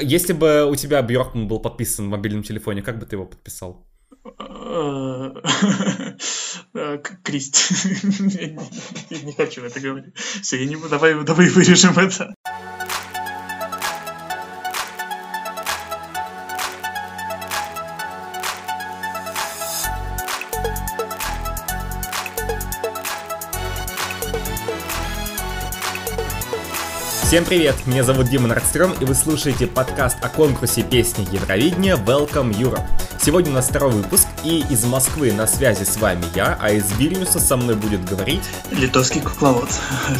Если бы у тебя Бьоркман был подписан в мобильном телефоне, как бы ты его подписал? Кристь. Я не хочу это говорить. Все, давай, давай вырежем это. Всем привет, меня зовут Дима Нордстрём, и вы слушаете подкаст о конкурсе песни Евровидения Welcome Europe. Сегодня у нас второй выпуск, и из Москвы на связи с вами я, а из Вильнюса со мной будет говорить... Литовский кукловод.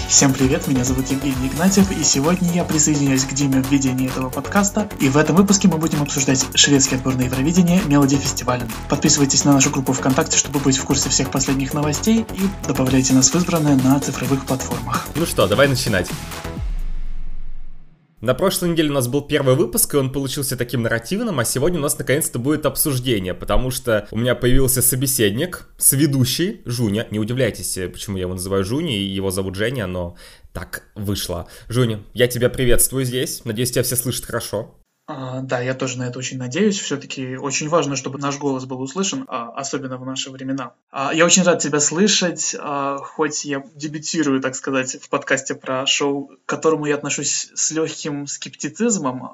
Всем привет, меня зовут Евгений Игнатьев, и сегодня я присоединяюсь к Диме в ведении этого подкаста, и в этом выпуске мы будем обсуждать шведский отбор на Евровидение Мелоди Фестиваля. Подписывайтесь на нашу группу ВКонтакте, чтобы быть в курсе всех последних новостей, и добавляйте нас в избранное на цифровых платформах. Ну что, давай начинать. На прошлой неделе у нас был первый выпуск, и он получился таким нарративным, а сегодня у нас наконец-то будет обсуждение, потому что у меня появился собеседник, сведущий, Жуня. Не удивляйтесь, почему я его называю Жуни, его зовут Женя, но так вышло. Жуня, я тебя приветствую здесь, надеюсь, тебя все слышат хорошо. А, да, я тоже на это очень надеюсь. Все-таки очень важно, чтобы наш голос был услышан, а, особенно в наши времена. А, я очень рад тебя слышать, хоть я дебютирую, так сказать, в подкасте про шоу, к которому я отношусь с легким скептицизмом.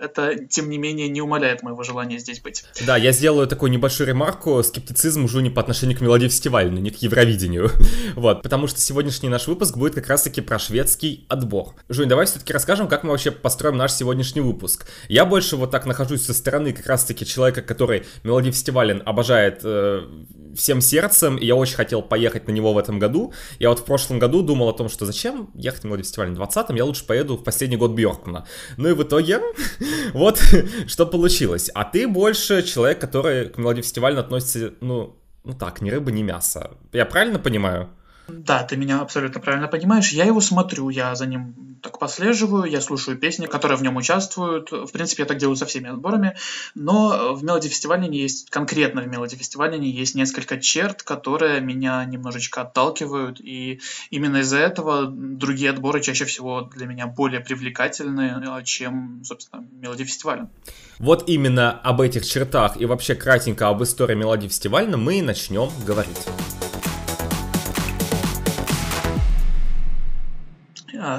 Это, тем не менее, не умаляет моего желания здесь быть. Да, я сделаю такую небольшую ремарку. Скептицизм уже не по отношению к мелодии фестиваля, но не к Евровидению. вот, потому что сегодняшний наш выпуск будет как раз-таки про шведский отбор. Жунь, давай все-таки расскажем, как мы вообще построим наш сегодняшний выпуск. Я больше вот так нахожусь со стороны как раз-таки человека, который Мелодий Фестивален обожает э, всем сердцем, и я очень хотел поехать на него в этом году. Я вот в прошлом году думал о том, что зачем ехать на Мелодий Фестивален в 20-м, я лучше поеду в последний год Бьоркмана. Ну и в итоге вот что получилось. А ты больше человек, который к Мелодий Фестивален относится, ну, ну так, ни рыба, ни мясо. Я правильно понимаю? Да, ты меня абсолютно правильно понимаешь. Я его смотрю, я за ним так послеживаю, я слушаю песни, которые в нем участвуют. В принципе, я так делаю со всеми отборами. Но в Мелоди Фестивале есть, конкретно в Мелоди Фестивале есть несколько черт, которые меня немножечко отталкивают. И именно из-за этого другие отборы чаще всего для меня более привлекательны, чем, собственно, Мелоди Фестиваля. Вот именно об этих чертах и вообще кратенько об истории Мелоди Фестиваля мы и начнем говорить.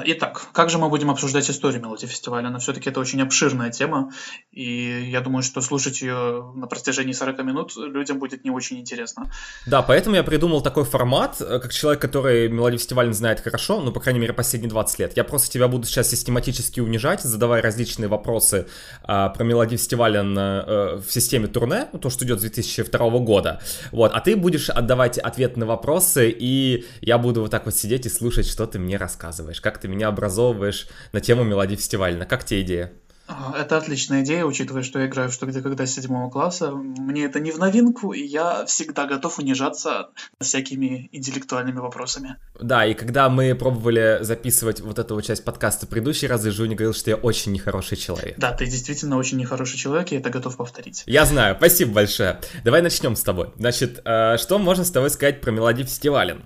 Итак, как же мы будем обсуждать историю Мелоди фестиваля? Она все-таки это очень обширная тема, и я думаю, что слушать ее на протяжении 40 минут людям будет не очень интересно. Да, поэтому я придумал такой формат, э, как человек, который Мелоди фестиваль знает хорошо, ну, по крайней мере, последние 20 лет. Я просто тебя буду сейчас систематически унижать, задавая различные вопросы а, про Мелоди фестиваля а, в системе турне, ну, то, что идет с 2002 года. Вот, а ты будешь отдавать ответ на вопросы, и я буду вот так вот сидеть и слушать, что ты мне рассказываешь, как ты меня образовываешь на тему мелодии фестиваля. Как тебе идея? А, это отличная идея, учитывая, что я играю в «Что, где, когда» с седьмого класса. Мне это не в новинку, и я всегда готов унижаться всякими интеллектуальными вопросами. Да, и когда мы пробовали записывать вот эту вот часть подкаста в предыдущие разы, Жуни говорил, что я очень нехороший человек. Да, ты действительно очень нехороший человек, и это готов повторить. Я знаю, спасибо большое. Давай начнем с тобой. Значит, э, что можно с тобой сказать про мелодии фестиваля?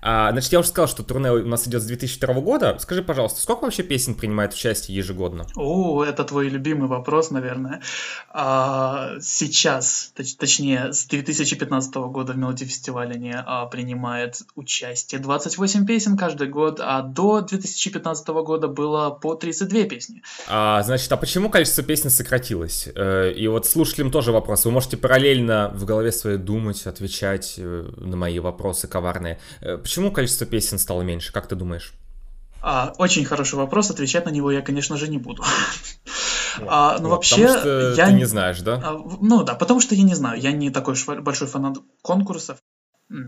А, значит, я уже сказал, что турне у нас идет с 2002 года. Скажи, пожалуйста, сколько вообще песен принимает участие ежегодно? О, это твой любимый вопрос, наверное. А, сейчас, точ, точнее, с 2015 года в Мелоди фестивале а, принимает участие 28 песен каждый год, а до 2015 года было по 32 песни. А, значит, а почему количество песен сократилось? Э, и вот слушателям тоже вопрос. Вы можете параллельно в голове своей думать, отвечать э, на мои вопросы коварные э, Почему количество песен стало меньше, как ты думаешь? А, очень хороший вопрос, отвечать на него я, конечно же, не буду. а, ну, вот, вообще, потому что я... ты не знаешь, да? А, ну да, потому что я не знаю, я не такой большой фанат конкурсов.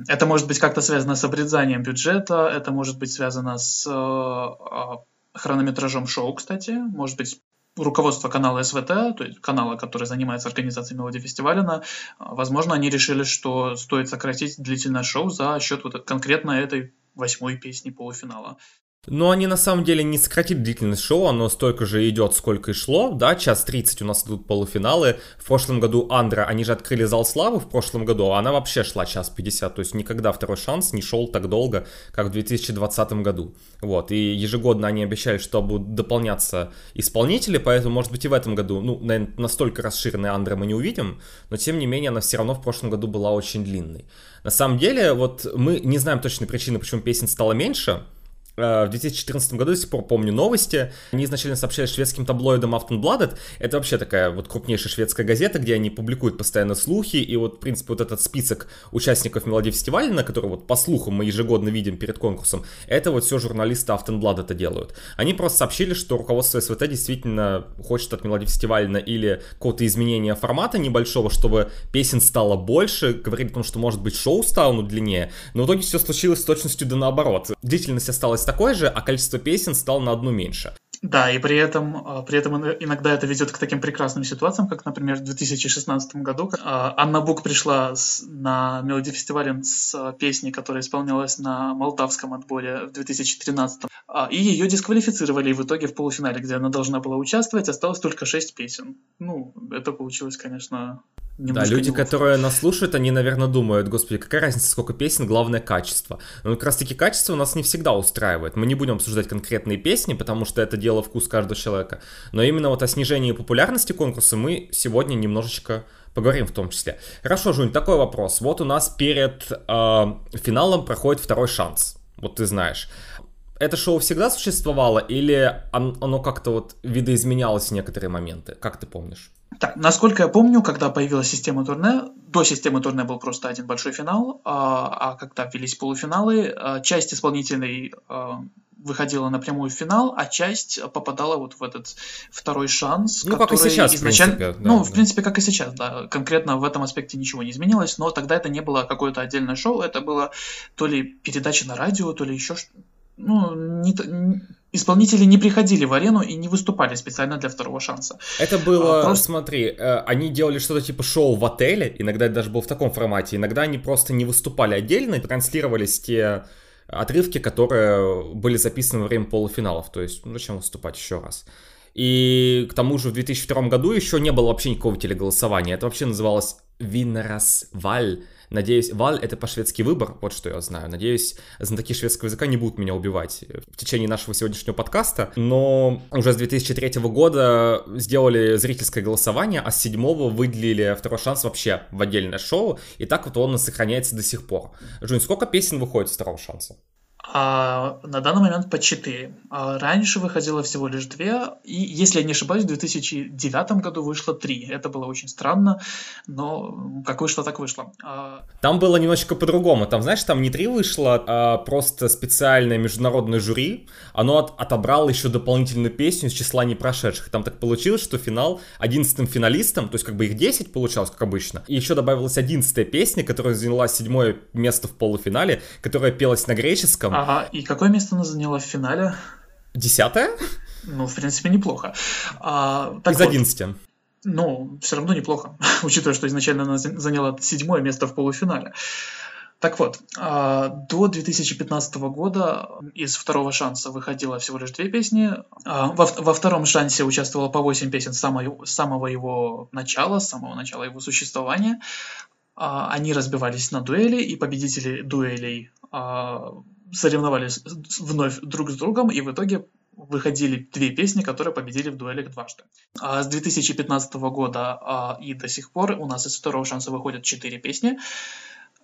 Это может быть как-то связано с обрезанием бюджета, это может быть связано с э, хронометражом шоу, кстати, может быть руководство канала СВТ, то есть канала, который занимается организацией мелодии фестиваля, возможно, они решили, что стоит сократить длительное шоу за счет вот конкретно этой восьмой песни полуфинала. Но они на самом деле не сократили длительность шоу, оно столько же идет, сколько и шло, да, час 30 у нас идут полуфиналы. В прошлом году Андра, они же открыли зал славы в прошлом году, а она вообще шла час 50, то есть никогда второй шанс не шел так долго, как в 2020 году. Вот, и ежегодно они обещают, что будут дополняться исполнители, поэтому, может быть, и в этом году, ну, наверное, настолько расширенной Андра мы не увидим, но тем не менее она все равно в прошлом году была очень длинной. На самом деле, вот мы не знаем точной причины, почему песен стало меньше, в 2014 году, до сих пор помню новости, они изначально сообщали шведским таблоидом Aftonbladet, это вообще такая вот крупнейшая шведская газета, где они публикуют постоянно слухи, и вот, в принципе, вот этот список участников Мелодии фестиваля, на который вот по слухам мы ежегодно видим перед конкурсом, это вот все журналисты Aftonbladet делают. Они просто сообщили, что руководство СВТ действительно хочет от Мелодии фестиваля или какого-то изменения формата небольшого, чтобы песен стало больше, говорили о том, что может быть шоу стало длиннее, но в итоге все случилось с точностью да наоборот. Длительность осталась такое же, а количество песен стало на одну меньше. Да, и при этом, а, при этом иногда это ведет к таким прекрасным ситуациям, как, например, в 2016 году а, Анна Бук пришла на Мелоди фестивале с песней, которая исполнялась на молдавском отборе в 2013 а, и ее дисквалифицировали, и в итоге в полуфинале, где она должна была участвовать, осталось только шесть песен. Ну, это получилось, конечно, да, люди, которые нас слушают, они, наверное, думают, господи, какая разница, сколько песен, главное качество. Но как раз таки качество нас не всегда устраивает. Мы не будем обсуждать конкретные песни, потому что это дело вкус каждого человека. Но именно вот о снижении популярности конкурса мы сегодня немножечко поговорим в том числе. Хорошо, Жунь, такой вопрос. Вот у нас перед э, финалом проходит второй шанс. Вот ты знаешь. Это шоу всегда существовало или оно как-то вот видоизменялось в некоторые моменты? Как ты помнишь? Так, насколько я помню, когда появилась система турне, до системы турне был просто один большой финал, а, а когда ввелись полуфиналы, а, часть исполнителей а, выходила напрямую в финал, а часть попадала вот в этот второй шанс, ну, который как и сейчас, изначально, в принципе, да, ну, да. в принципе, как и сейчас, да, конкретно в этом аспекте ничего не изменилось, но тогда это не было какое-то отдельное шоу, это было то ли передача на радио, то ли еще что ну, не, исполнители не приходили в арену и не выступали специально для второго шанса. Это было, а, просто... смотри, э, они делали что-то типа шоу в отеле, иногда это даже было в таком формате, иногда они просто не выступали отдельно, и транслировались те отрывки, которые были записаны во время полуфиналов, то есть ну, зачем выступать еще раз. И к тому же в 2002 году еще не было вообще никакого телеголосования, это вообще называлось Виннерасваль, Надеюсь, Валь — это по-шведски выбор, вот что я знаю. Надеюсь, знатоки шведского языка не будут меня убивать в течение нашего сегодняшнего подкаста, но уже с 2003 года сделали зрительское голосование, а с седьмого выделили второй шанс вообще в отдельное шоу, и так вот он сохраняется до сих пор. Жунь, сколько песен выходит с второго шанса? А на данный момент по 4. А раньше выходило всего лишь 2, и, если я не ошибаюсь, в 2009 году вышло 3. Это было очень странно, но как вышло, так вышло. А... Там было немножечко по-другому. Там, знаешь, там не 3 вышло, а просто специальное международное жюри. Оно от отобрало еще дополнительную песню из числа непрошедших. Там так получилось, что финал 11 финалистом, то есть как бы их 10 получалось, как обычно. И еще добавилась 11 песня, которая заняла седьмое место в полуфинале, которая пелась на греческом. Ага, и какое место она заняла в финале? Десятое? Ну, в принципе, неплохо. А, так Из вот, 11. Ну, все равно неплохо, учитывая, что изначально она заняла седьмое место в полуфинале. Так вот, а, до 2015 года из второго шанса выходило всего лишь две песни. А, во, во втором шансе участвовало по 8 песен с самого, с самого его начала, с самого начала его существования. А, они разбивались на дуэли, и победители дуэлей соревновались вновь друг с другом, и в итоге выходили две песни, которые победили в дуэлях дважды. А с 2015 года а, и до сих пор у нас из второго шанса выходят четыре песни.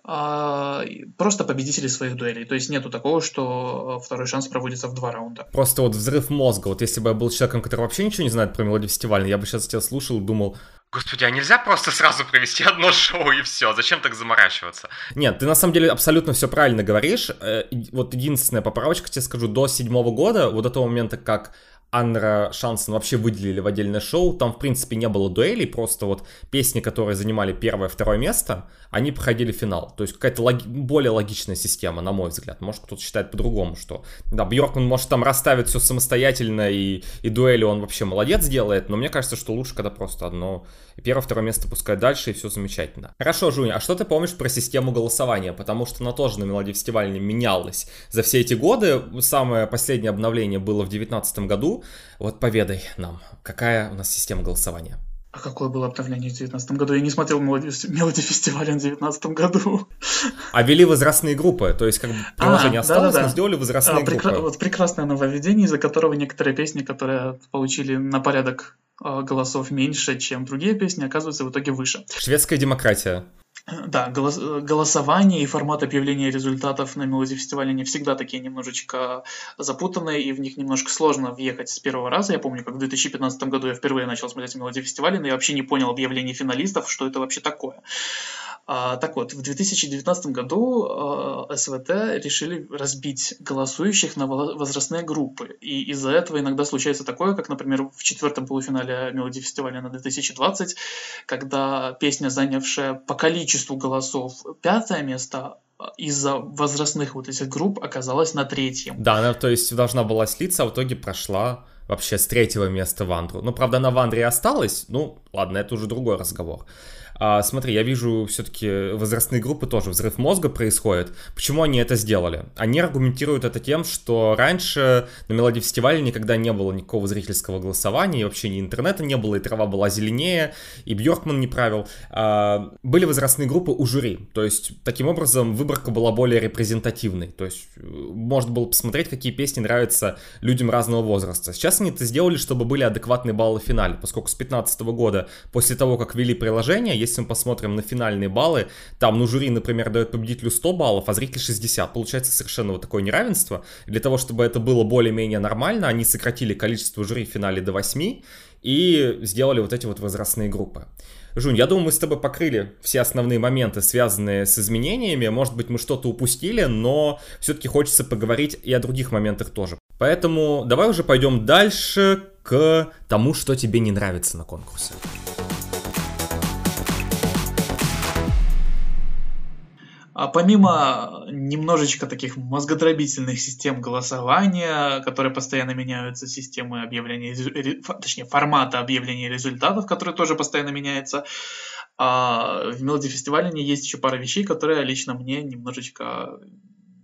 А, просто победители своих дуэлей. То есть нету такого, что второй шанс проводится в два раунда. Просто вот взрыв мозга. Вот если бы я был человеком, который вообще ничего не знает про мелодию фестивальный, я бы сейчас тебя слушал и думал, Господи, а нельзя просто сразу провести одно шоу и все? Зачем так заморачиваться? Нет, ты на самом деле абсолютно все правильно говоришь. Э, вот единственная поправочка, тебе скажу, до седьмого года, вот до того момента, как Анра Шансон вообще выделили в отдельное шоу. Там, в принципе, не было дуэлей, просто вот песни, которые занимали первое, второе место, они проходили финал. То есть какая-то логи- более логичная система, на мой взгляд. Может, кто-то считает по-другому, что да, Бьоркман может там расставить все самостоятельно и, и дуэли он вообще молодец делает, но мне кажется, что лучше, когда просто одно первое, второе место пускай дальше и все замечательно. Хорошо, Жуня, а что ты помнишь про систему голосования? Потому что она тоже на Мелодии фестивале менялась за все эти годы. Самое последнее обновление было в 2019 году. Вот поведай нам, какая у нас система голосования? А какое было обновление в 2019 году? Я не смотрел Мелоди фестиваля в 2019 году. А вели возрастные группы, то есть как бы приложение а, осталось, да, да, да. но сделали возрастные а, группы. Вот прекрасное нововведение, из-за которого некоторые песни, которые получили на порядок а, голосов меньше, чем другие песни, оказываются в итоге выше. Шведская демократия. Да, голос, голосование и формат объявления результатов на Мелодии фестивале не всегда такие немножечко запутанные, и в них немножко сложно въехать с первого раза. Я помню, как в 2015 году я впервые начал смотреть Мелодии фестиваля, но я вообще не понял объявление финалистов, что это вообще такое. А, так вот, в 2019 году а, СВТ решили разбить голосующих на возрастные группы. И из-за этого иногда случается такое, как, например, в четвертом полуфинале Мелодии фестиваля на 2020, когда песня, занявшая по количеству голосов пятое место, из-за возрастных вот этих групп оказалась на третьем. Да, она, то есть должна была слиться, а в итоге прошла вообще с третьего места в Андру. Ну, правда, она в Андре осталась, ну, ладно, это уже другой разговор. А, смотри, я вижу все-таки возрастные группы тоже, взрыв мозга происходит. Почему они это сделали? Они аргументируют это тем, что раньше на Мелодии фестивале никогда не было никакого зрительского голосования, и вообще ни интернета не было, и трава была зеленее, и Бьоркман не правил. А, были возрастные группы у жюри, то есть таким образом выборка была более репрезентативной, то есть можно было посмотреть, какие песни нравятся людям разного возраста. Сейчас они это сделали, чтобы были адекватные баллы в финале, поскольку с 2015 года, после того, как ввели приложение, если мы посмотрим на финальные баллы, там, ну, жюри, например, дает победителю 100 баллов, а зритель 60. Получается совершенно вот такое неравенство. Для того, чтобы это было более-менее нормально, они сократили количество жюри в финале до 8 и сделали вот эти вот возрастные группы. Жунь, я думаю, мы с тобой покрыли все основные моменты, связанные с изменениями. Может быть, мы что-то упустили, но все-таки хочется поговорить и о других моментах тоже. Поэтому давай уже пойдем дальше к тому, что тебе не нравится на конкурсе. А помимо немножечко таких мозгодробительных систем голосования, которые постоянно меняются, системы объявления, точнее, формата объявления результатов, который тоже постоянно меняется, а в Мелоди фестивале есть еще пара вещей, которые лично мне немножечко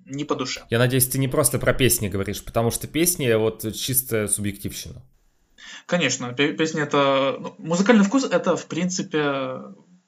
не по душе. Я надеюсь, ты не просто про песни говоришь, потому что песни вот чисто субъективщина. Конечно, песня это... Ну, музыкальный вкус это, в принципе,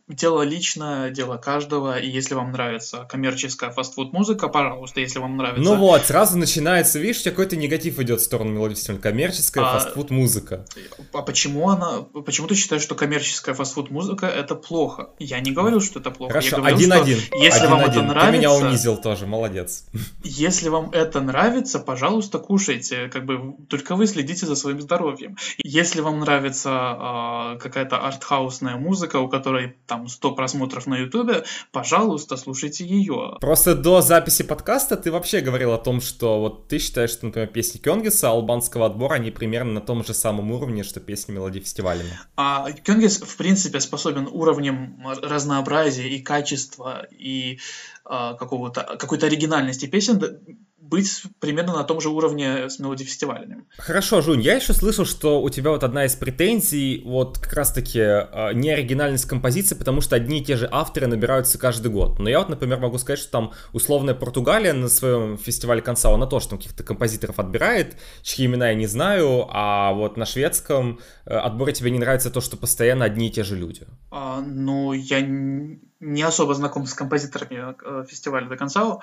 дело личное, дело каждого, и если вам нравится коммерческая фастфуд-музыка, пожалуйста, если вам нравится... Ну вот, сразу начинается, видишь, какой-то негатив идет в сторону мелодии коммерческая а, фастфуд-музыка. А почему она... Почему ты считаешь, что коммерческая фастфуд-музыка это плохо? Я не говорил, что это плохо. Хорошо, один-один. Если один, вам один. это нравится... Ты меня унизил тоже, молодец. Если вам это нравится, пожалуйста, кушайте, как бы, только вы следите за своим здоровьем. Если вам нравится э, какая-то артхаусная музыка, у которой там там 100 просмотров на ютубе, пожалуйста, слушайте ее. Просто до записи подкаста ты вообще говорил о том, что вот ты считаешь, что, например, песни Кёнгиса, албанского отбора, они примерно на том же самом уровне, что песни мелодии фестивалями. А Кёнгис, в принципе, способен уровнем разнообразия и качества и а, какого-то какой-то оригинальности песен быть примерно на том же уровне с мелодий фестивалями. Хорошо, Жунь, я еще слышал, что у тебя вот одна из претензий вот как раз-таки э, не оригинальность композиции, потому что одни и те же авторы набираются каждый год. Но я вот, например, могу сказать, что там условная Португалия на своем фестивале конца, она тоже там каких-то композиторов отбирает, чьи имена я не знаю, а вот на шведском э, отборе тебе не нравится то, что постоянно одни и те же люди. А, ну, я не особо знаком с композиторами э, фестиваля до конца.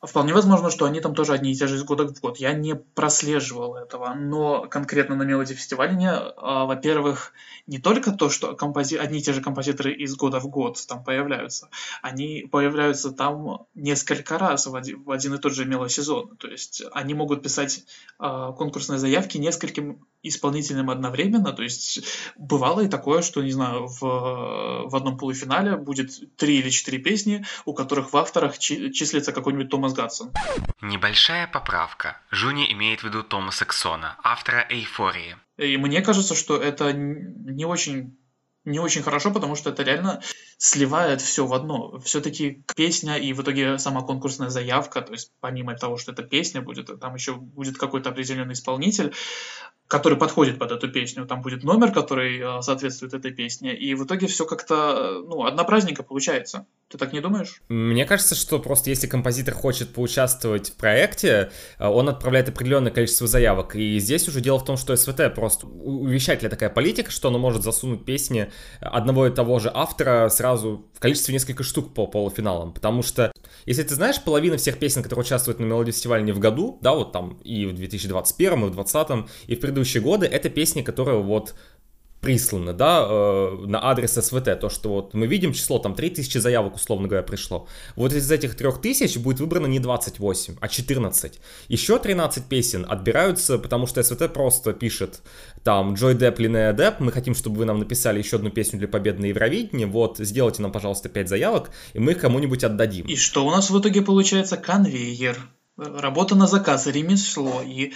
Вполне возможно, что они там тоже одни и те же из года в год. Я не прослеживал этого, но конкретно на Мелоди фестивале, а, во-первых, не только то, что компози... одни и те же композиторы из года в год там появляются, они появляются там несколько раз в один, в один и тот же мелосезон. То есть они могут писать а, конкурсные заявки нескольким исполнителем одновременно. То есть бывало и такое, что, не знаю, в, в одном полуфинале будет три или четыре песни, у которых в авторах чи- числится какой-нибудь Томас Гадсон. Небольшая поправка. Жуни имеет в виду Томаса Ксона, автора «Эйфории». И мне кажется, что это не очень не очень хорошо, потому что это реально сливает все в одно. Все-таки песня и в итоге сама конкурсная заявка, то есть помимо того, что это песня будет, там еще будет какой-то определенный исполнитель, который подходит под эту песню. Там будет номер, который э, соответствует этой песне. И в итоге все как-то, ну, однообразненько получается. Ты так не думаешь? Мне кажется, что просто если композитор хочет поучаствовать в проекте, э, он отправляет определенное количество заявок. И здесь уже дело в том, что СВТ просто увещательная такая политика, что она может засунуть песни одного и того же автора сразу в количестве несколько штук по полуфиналам. Потому что, если ты знаешь, половина всех песен, которые участвуют на Мелодии фестивале не в году, да, вот там и в 2021, и в 2020, и в предыдущие годы, это песни, которые вот присланы, да, э, на адрес СВТ, то, что вот мы видим число, там 3000 заявок, условно говоря, пришло. Вот из этих 3000 будет выбрано не 28, а 14. Еще 13 песен отбираются, потому что СВТ просто пишет, там, Джой Депп, Линея Депп, мы хотим, чтобы вы нам написали еще одну песню для победы на Евровидении, вот, сделайте нам, пожалуйста, 5 заявок, и мы их кому-нибудь отдадим. И что у нас в итоге получается? Конвейер. Работа на заказ, ремесло. И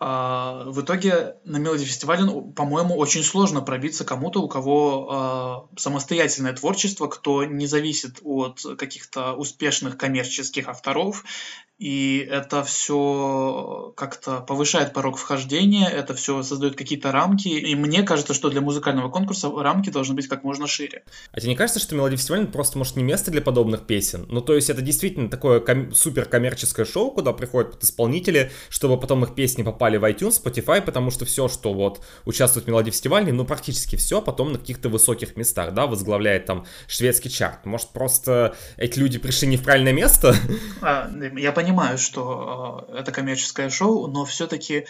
в итоге на Мелоди фестивале, ну, по-моему, очень сложно пробиться кому-то, у кого э, самостоятельное творчество, кто не зависит от каких-то успешных коммерческих авторов и это все как-то повышает порог вхождения, это все создает какие-то рамки, и мне кажется, что для музыкального конкурса рамки должны быть как можно шире. А тебе не кажется, что Мелодия фестиваль просто, может, не место для подобных песен? Ну, то есть это действительно такое ком- супер коммерческое шоу, куда приходят исполнители, чтобы потом их песни попали в iTunes, Spotify, потому что все, что вот участвует в Мелодии фестивале, ну, практически все потом на каких-то высоких местах, да, возглавляет там шведский чарт. Может, просто эти люди пришли не в правильное место? А, я понимаю понимаю, что э, это коммерческое шоу, но все-таки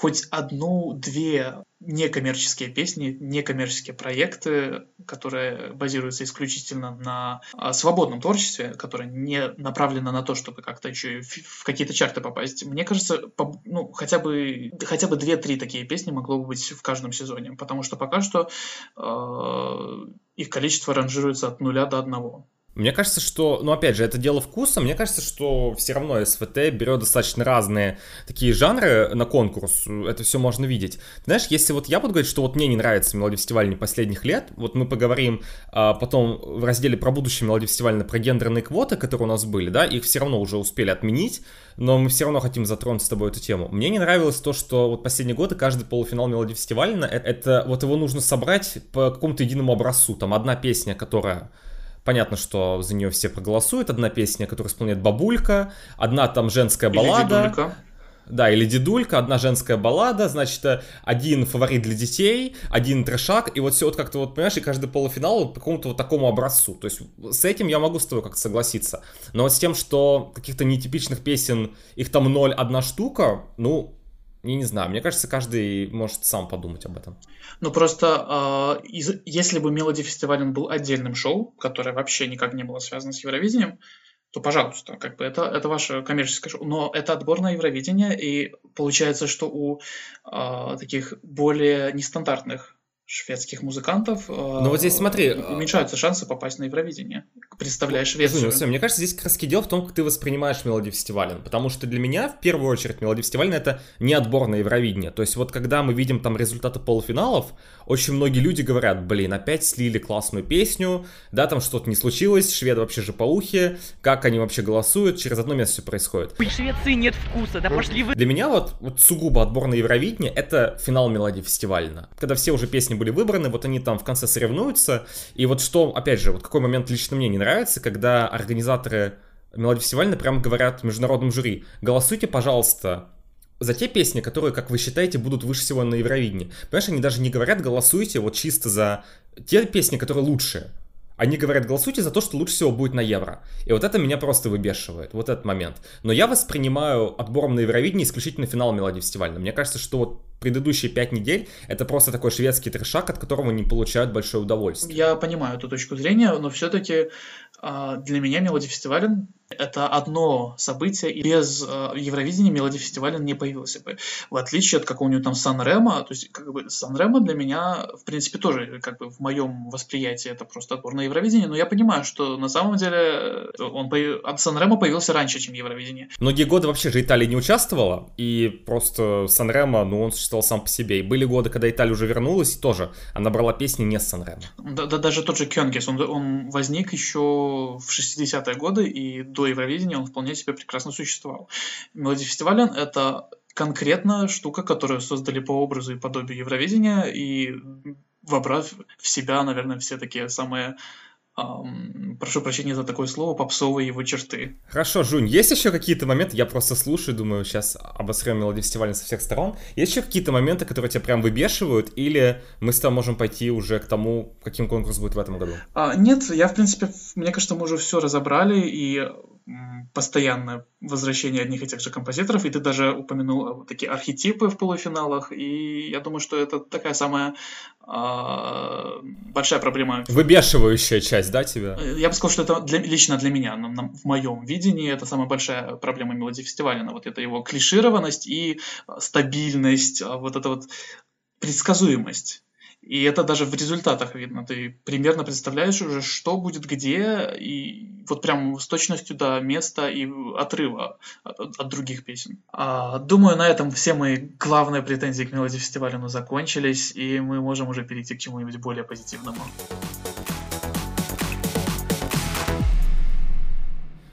хоть одну-две некоммерческие песни, некоммерческие проекты, которые базируются исключительно на а, свободном творчестве, которое не направлено на то, чтобы как-то еще в какие-то чарты попасть. Мне кажется, ну, хотя бы, хотя бы две-три такие песни могло бы быть в каждом сезоне, потому что пока что э, их количество ранжируется от нуля до одного. Мне кажется, что, ну опять же, это дело вкуса. Мне кажется, что все равно СВТ берет достаточно разные такие жанры на конкурс. Это все можно видеть. Знаешь, если вот я буду говорить, что вот мне не нравится мелодия фестиваля последних лет, вот мы поговорим а, потом в разделе про будущее мелодия фестиваля про гендерные квоты, которые у нас были, да, их все равно уже успели отменить, но мы все равно хотим затронуть с тобой эту тему. Мне не нравилось то, что вот последние годы каждый полуфинал мелодии фестиваля, это, это вот его нужно собрать по какому-то единому образцу. Там одна песня, которая Понятно, что за нее все проголосуют. Одна песня, которую исполняет бабулька, одна там женская баллада. Или. Да, или дедулька, одна женская баллада, значит, э, один фаворит для детей, один трешак, и вот все вот как-то вот, понимаешь, и каждый полуфинал по какому-то вот такому образцу. То есть с этим я могу с тобой как-то согласиться. Но вот с тем, что каких-то нетипичных песен, их там ноль одна штука, ну, я не знаю, мне кажется, каждый может сам подумать об этом. Ну просто, из, если бы Мелоди Фестиваль был отдельным шоу, которое вообще никак не было связано с Евровидением, то, пожалуйста, как бы это, это ваше коммерческое шоу. Но это отбор на Евровидение, и получается, что у э, таких более нестандартных шведских музыкантов, ну вот здесь смотри, э, уменьшаются шансы попасть на Евровидение, представляя Швецию. Слушай, мне кажется, здесь как раз дело в том, как ты воспринимаешь мелодию фестиваля, потому что для меня в первую очередь мелодия фестиваля это не отбор на Евровидение, то есть вот когда мы видим там результаты полуфиналов, очень многие люди говорят, блин, опять слили классную песню, да, там что-то не случилось, шведы вообще же паухи, как они вообще голосуют, через одно место все происходит. В Швеции нет вкуса, да пошли вы... Для меня вот, вот сугубо отбор на Евровидение это финал мелодии фестивальна, когда все уже песни были выбраны, вот они там в конце соревнуются. И вот что, опять же, вот какой момент лично мне не нравится, когда организаторы Мелодии фестиваля прямо говорят международным жюри, голосуйте, пожалуйста, за те песни, которые, как вы считаете, будут выше всего на Евровидении. Понимаешь, они даже не говорят, голосуйте вот чисто за те песни, которые лучше. Они говорят, голосуйте за то, что лучше всего будет на Евро. И вот это меня просто выбешивает, вот этот момент. Но я воспринимаю отбором на Евровидение исключительно финал мелодии фестиваля. Мне кажется, что вот предыдущие пять недель это просто такой шведский трешак, от которого не получают большое удовольствие. Я понимаю эту точку зрения, но все-таки а, для меня мелодия фестиваля Это одно событие, и без э, Евровидения Мелоди фестиваля не появился бы. В отличие от какого-нибудь там Сан Рема, то есть как бы Сан для меня, в принципе, тоже как бы в моем восприятии это просто отбор на Евровидение, но я понимаю, что на самом деле он появ... от Сан появился раньше, чем Евровидение. Многие годы вообще же Италия не участвовала, и просто Сан ну он существовал сам по себе. И были годы, когда Италия уже вернулась, и тоже она брала песни не с Сан Рема. Да, да, даже тот же Кёнгис, он, он возник еще в 60-е годы, и до Евровидения он вполне себе прекрасно существовал. Мелодия фестиваля — это конкретно штука, которую создали по образу и подобию Евровидения, и вобрав в себя, наверное, все такие самые эм, прошу прощения за такое слово, попсовые его черты. Хорошо, Жунь, есть еще какие-то моменты, я просто слушаю, думаю, сейчас обосрем мелодию фестиваля со всех сторон. Есть еще какие-то моменты, которые тебя прям выбешивают, или мы с тобой можем пойти уже к тому, каким конкурс будет в этом году? А, нет, я, в принципе, мне кажется, мы уже все разобрали, и постоянное возвращение одних и тех же композиторов, и ты даже упомянул э, вот такие архетипы в полуфиналах, и я думаю, что это такая самая э, большая проблема. Выбешивающая часть, да, тебя? Э, я бы сказал, что это для, лично для меня, на, на, в моем видении, это самая большая проблема мелодии фестиваля, вот это его клишированность и стабильность, а вот эта вот предсказуемость. И это даже в результатах видно. Ты примерно представляешь уже, что будет где, и вот прям с точностью до места и отрыва от, от других песен. А, думаю, на этом все мои главные претензии к мелодии фестиваля ну, закончились, и мы можем уже перейти к чему-нибудь более позитивному.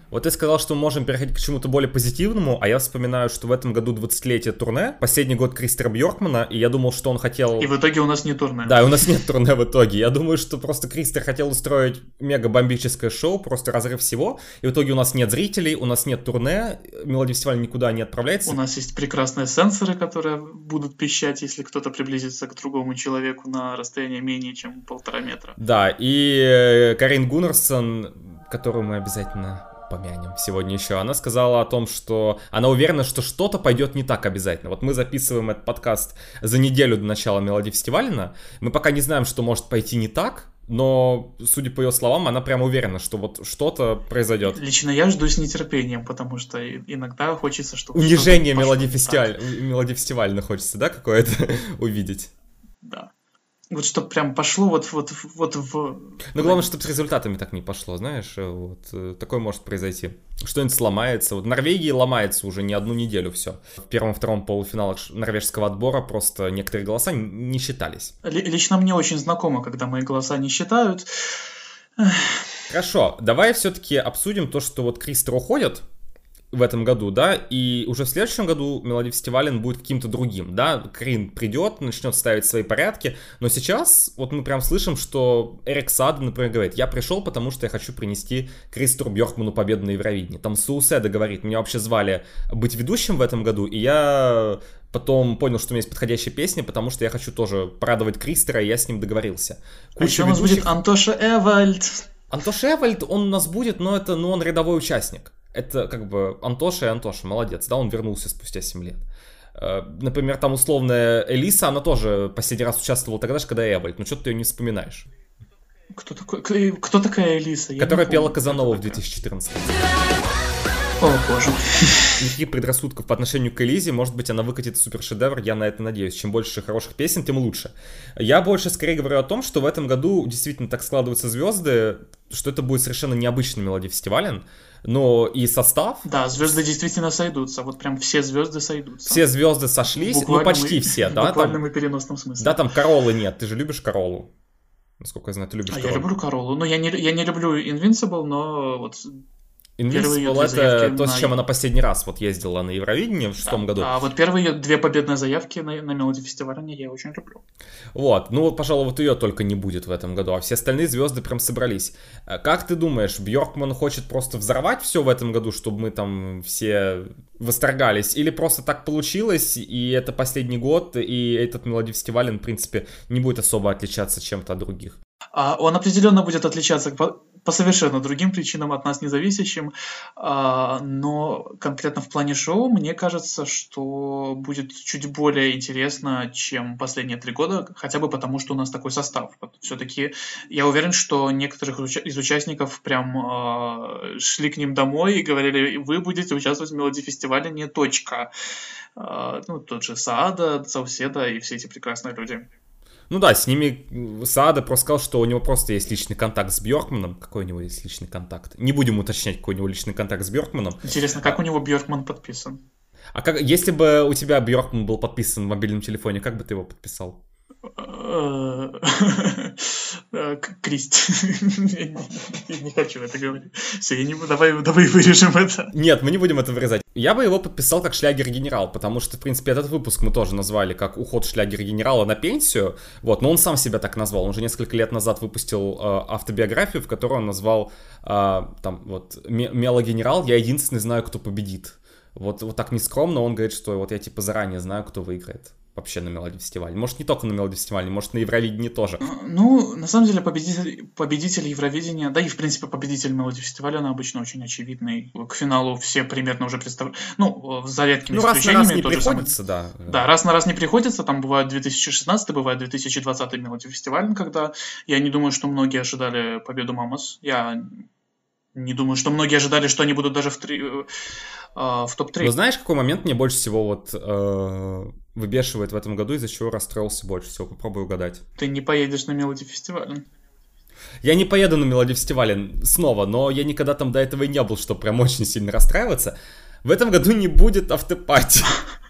Вот ты сказал, что мы можем переходить к чему-то более позитивному, а я вспоминаю, что в этом году 20-летие турне, последний год Кристера Бьоркмана, и я думал, что он хотел... И в итоге у нас не турне. Да, у нас нет турне в итоге. Я думаю, что просто Кристер хотел устроить мега-бомбическое шоу, просто разрыв всего, и в итоге у нас нет зрителей, у нас нет турне, Мелодия фестиваля никуда не отправляется. У нас есть прекрасные сенсоры, которые будут пищать, если кто-то приблизится к другому человеку на расстояние менее чем полтора метра. Да, и э, Карин Гуннерсон, которую мы обязательно помянем сегодня еще. Она сказала о том, что она уверена, что что-то пойдет не так обязательно. Вот мы записываем этот подкаст за неделю до начала Мелодии фестиваля. Мы пока не знаем, что может пойти не так, но, судя по ее словам, она прям уверена, что вот что-то произойдет. Lично я жду с нетерпением, потому что иногда хочется, чтобы... Унижение мелодии фестиваля хочется, да, какое-то увидеть? Да. Вот чтобы прям пошло вот, вот, вот в... Ну, главное, чтобы с результатами так не пошло, знаешь, э, вот э, такое может произойти. Что-нибудь сломается. Вот Норвегии ломается уже не одну неделю все. В первом-втором полуфиналах норвежского отбора просто некоторые голоса не считались. Лично мне очень знакомо, когда мои голоса не считают. Хорошо, давай все-таки обсудим то, что вот Кристер уходит, в этом году, да, и уже в следующем году Мелодий Фестивален будет каким-то другим, да, Крин придет, начнет ставить свои порядки, но сейчас вот мы прям слышим, что Эрик Сад, например, говорит, я пришел, потому что я хочу принести Кристору Бьоркману победу на Евровидении. Там Сууседа говорит, меня вообще звали быть ведущим в этом году, и я Потом понял, что у меня есть подходящая песня, потому что я хочу тоже порадовать Кристера, и я с ним договорился. Куча а ведущих... у нас будет Антоша Эвальд. Антоша Эвальд, он у нас будет, но это, ну, он рядовой участник это как бы Антоша и Антоша, молодец, да, он вернулся спустя 7 лет. Э, например, там условная Элиса, она тоже последний раз участвовала тогда же, когда Эвальд, но что ты ее не вспоминаешь. Кто, такой, кто такая Элиса? Я Которая пела Казанова в 2014 О, боже. Никаких предрассудков по отношению к Элизе, может быть, она выкатит супер шедевр, я на это надеюсь. Чем больше хороших песен, тем лучше. Я больше скорее говорю о том, что в этом году действительно так складываются звезды, что это будет совершенно необычный мелодий фестивален но и состав... Да, звезды действительно сойдутся, вот прям все звезды сойдутся. Все звезды сошлись, ну почти и, все, да? В буквальном там, и переносном смысле. Да, там Королы нет, ты же любишь Королу. Насколько я знаю, ты любишь а Королу. Я люблю Королу, но я не, я не люблю Invincible, но вот Invincible это то, с чем она последний раз вот ездила на Евровидение в шестом да. году. А вот первые две победные заявки на, на Мелоди фестиваля я очень люблю. Вот, ну вот, пожалуй, вот ее только не будет в этом году, а все остальные звезды прям собрались. Э, как ты думаешь, Бьоркман хочет просто взорвать все в этом году, чтобы мы там все восторгались, или просто так получилось, и это последний год, и этот Мелоди фестиваль, в принципе, не будет особо отличаться чем-то от других? А, Он определенно будет отличаться по, совершенно другим причинам от нас независящим, а, но конкретно в плане шоу мне кажется, что будет чуть более интересно, чем последние три года, хотя бы потому, что у нас такой состав. Все-таки я уверен, что некоторых из участников прям а, шли к ним домой и говорили, вы будете участвовать в мелодии фестиваля, не точка. Ну, тот же Саада, Сауседа и все эти прекрасные люди. Ну да, с ними Саада просто сказал, что у него просто есть личный контакт с Бьоркманом. Какой у него есть личный контакт? Не будем уточнять, какой у него личный контакт с Бьоркманом. Интересно, как у него Бьоркман подписан? А как, если бы у тебя Бьоркман был подписан в мобильном телефоне, как бы ты его подписал? Э, Кристь. Я не хочу это говорить. Все, я не буду. Давай, давай вырежем это. Нет, мы не будем это вырезать. Я бы его подписал как шлягер-генерал, потому что, в принципе, этот выпуск мы тоже назвали как уход шлягер-генерала на пенсию. Вот, но он сам себя так назвал. Он уже несколько лет назад выпустил э, автобиографию, в которой он назвал э, там вот мелогенерал. Я единственный знаю, кто победит. Вот, вот так нескромно он говорит, что вот я типа заранее знаю, кто выиграет вообще на Мелоди фестивале. Может, не только на Мелоди фестивале, может, на Евровидении тоже. Ну, на самом деле, победитель, победитель Евровидения, да и, в принципе, победитель Мелоди фестиваля, она обычно очень очевидный. К финалу все примерно уже представляют. Ну, за редкими ну, раз исключениями. на раз не приходится, самое... да. Да, раз на раз не приходится. Там бывает 2016, бывает 2020 Мелоди фестиваль, когда я не думаю, что многие ожидали победу Мамас. Я не думаю, что многие ожидали, что они будут даже в, три, э, в топ-3. Но знаешь, какой момент мне больше всего вот э, выбешивает в этом году, из-за чего расстроился больше всего? Попробуй угадать. Ты не поедешь на Мелоди фестиваль. Я не поеду на Мелоди фестивале снова, но я никогда там до этого и не был, чтобы прям очень сильно расстраиваться. В этом году не будет автопати.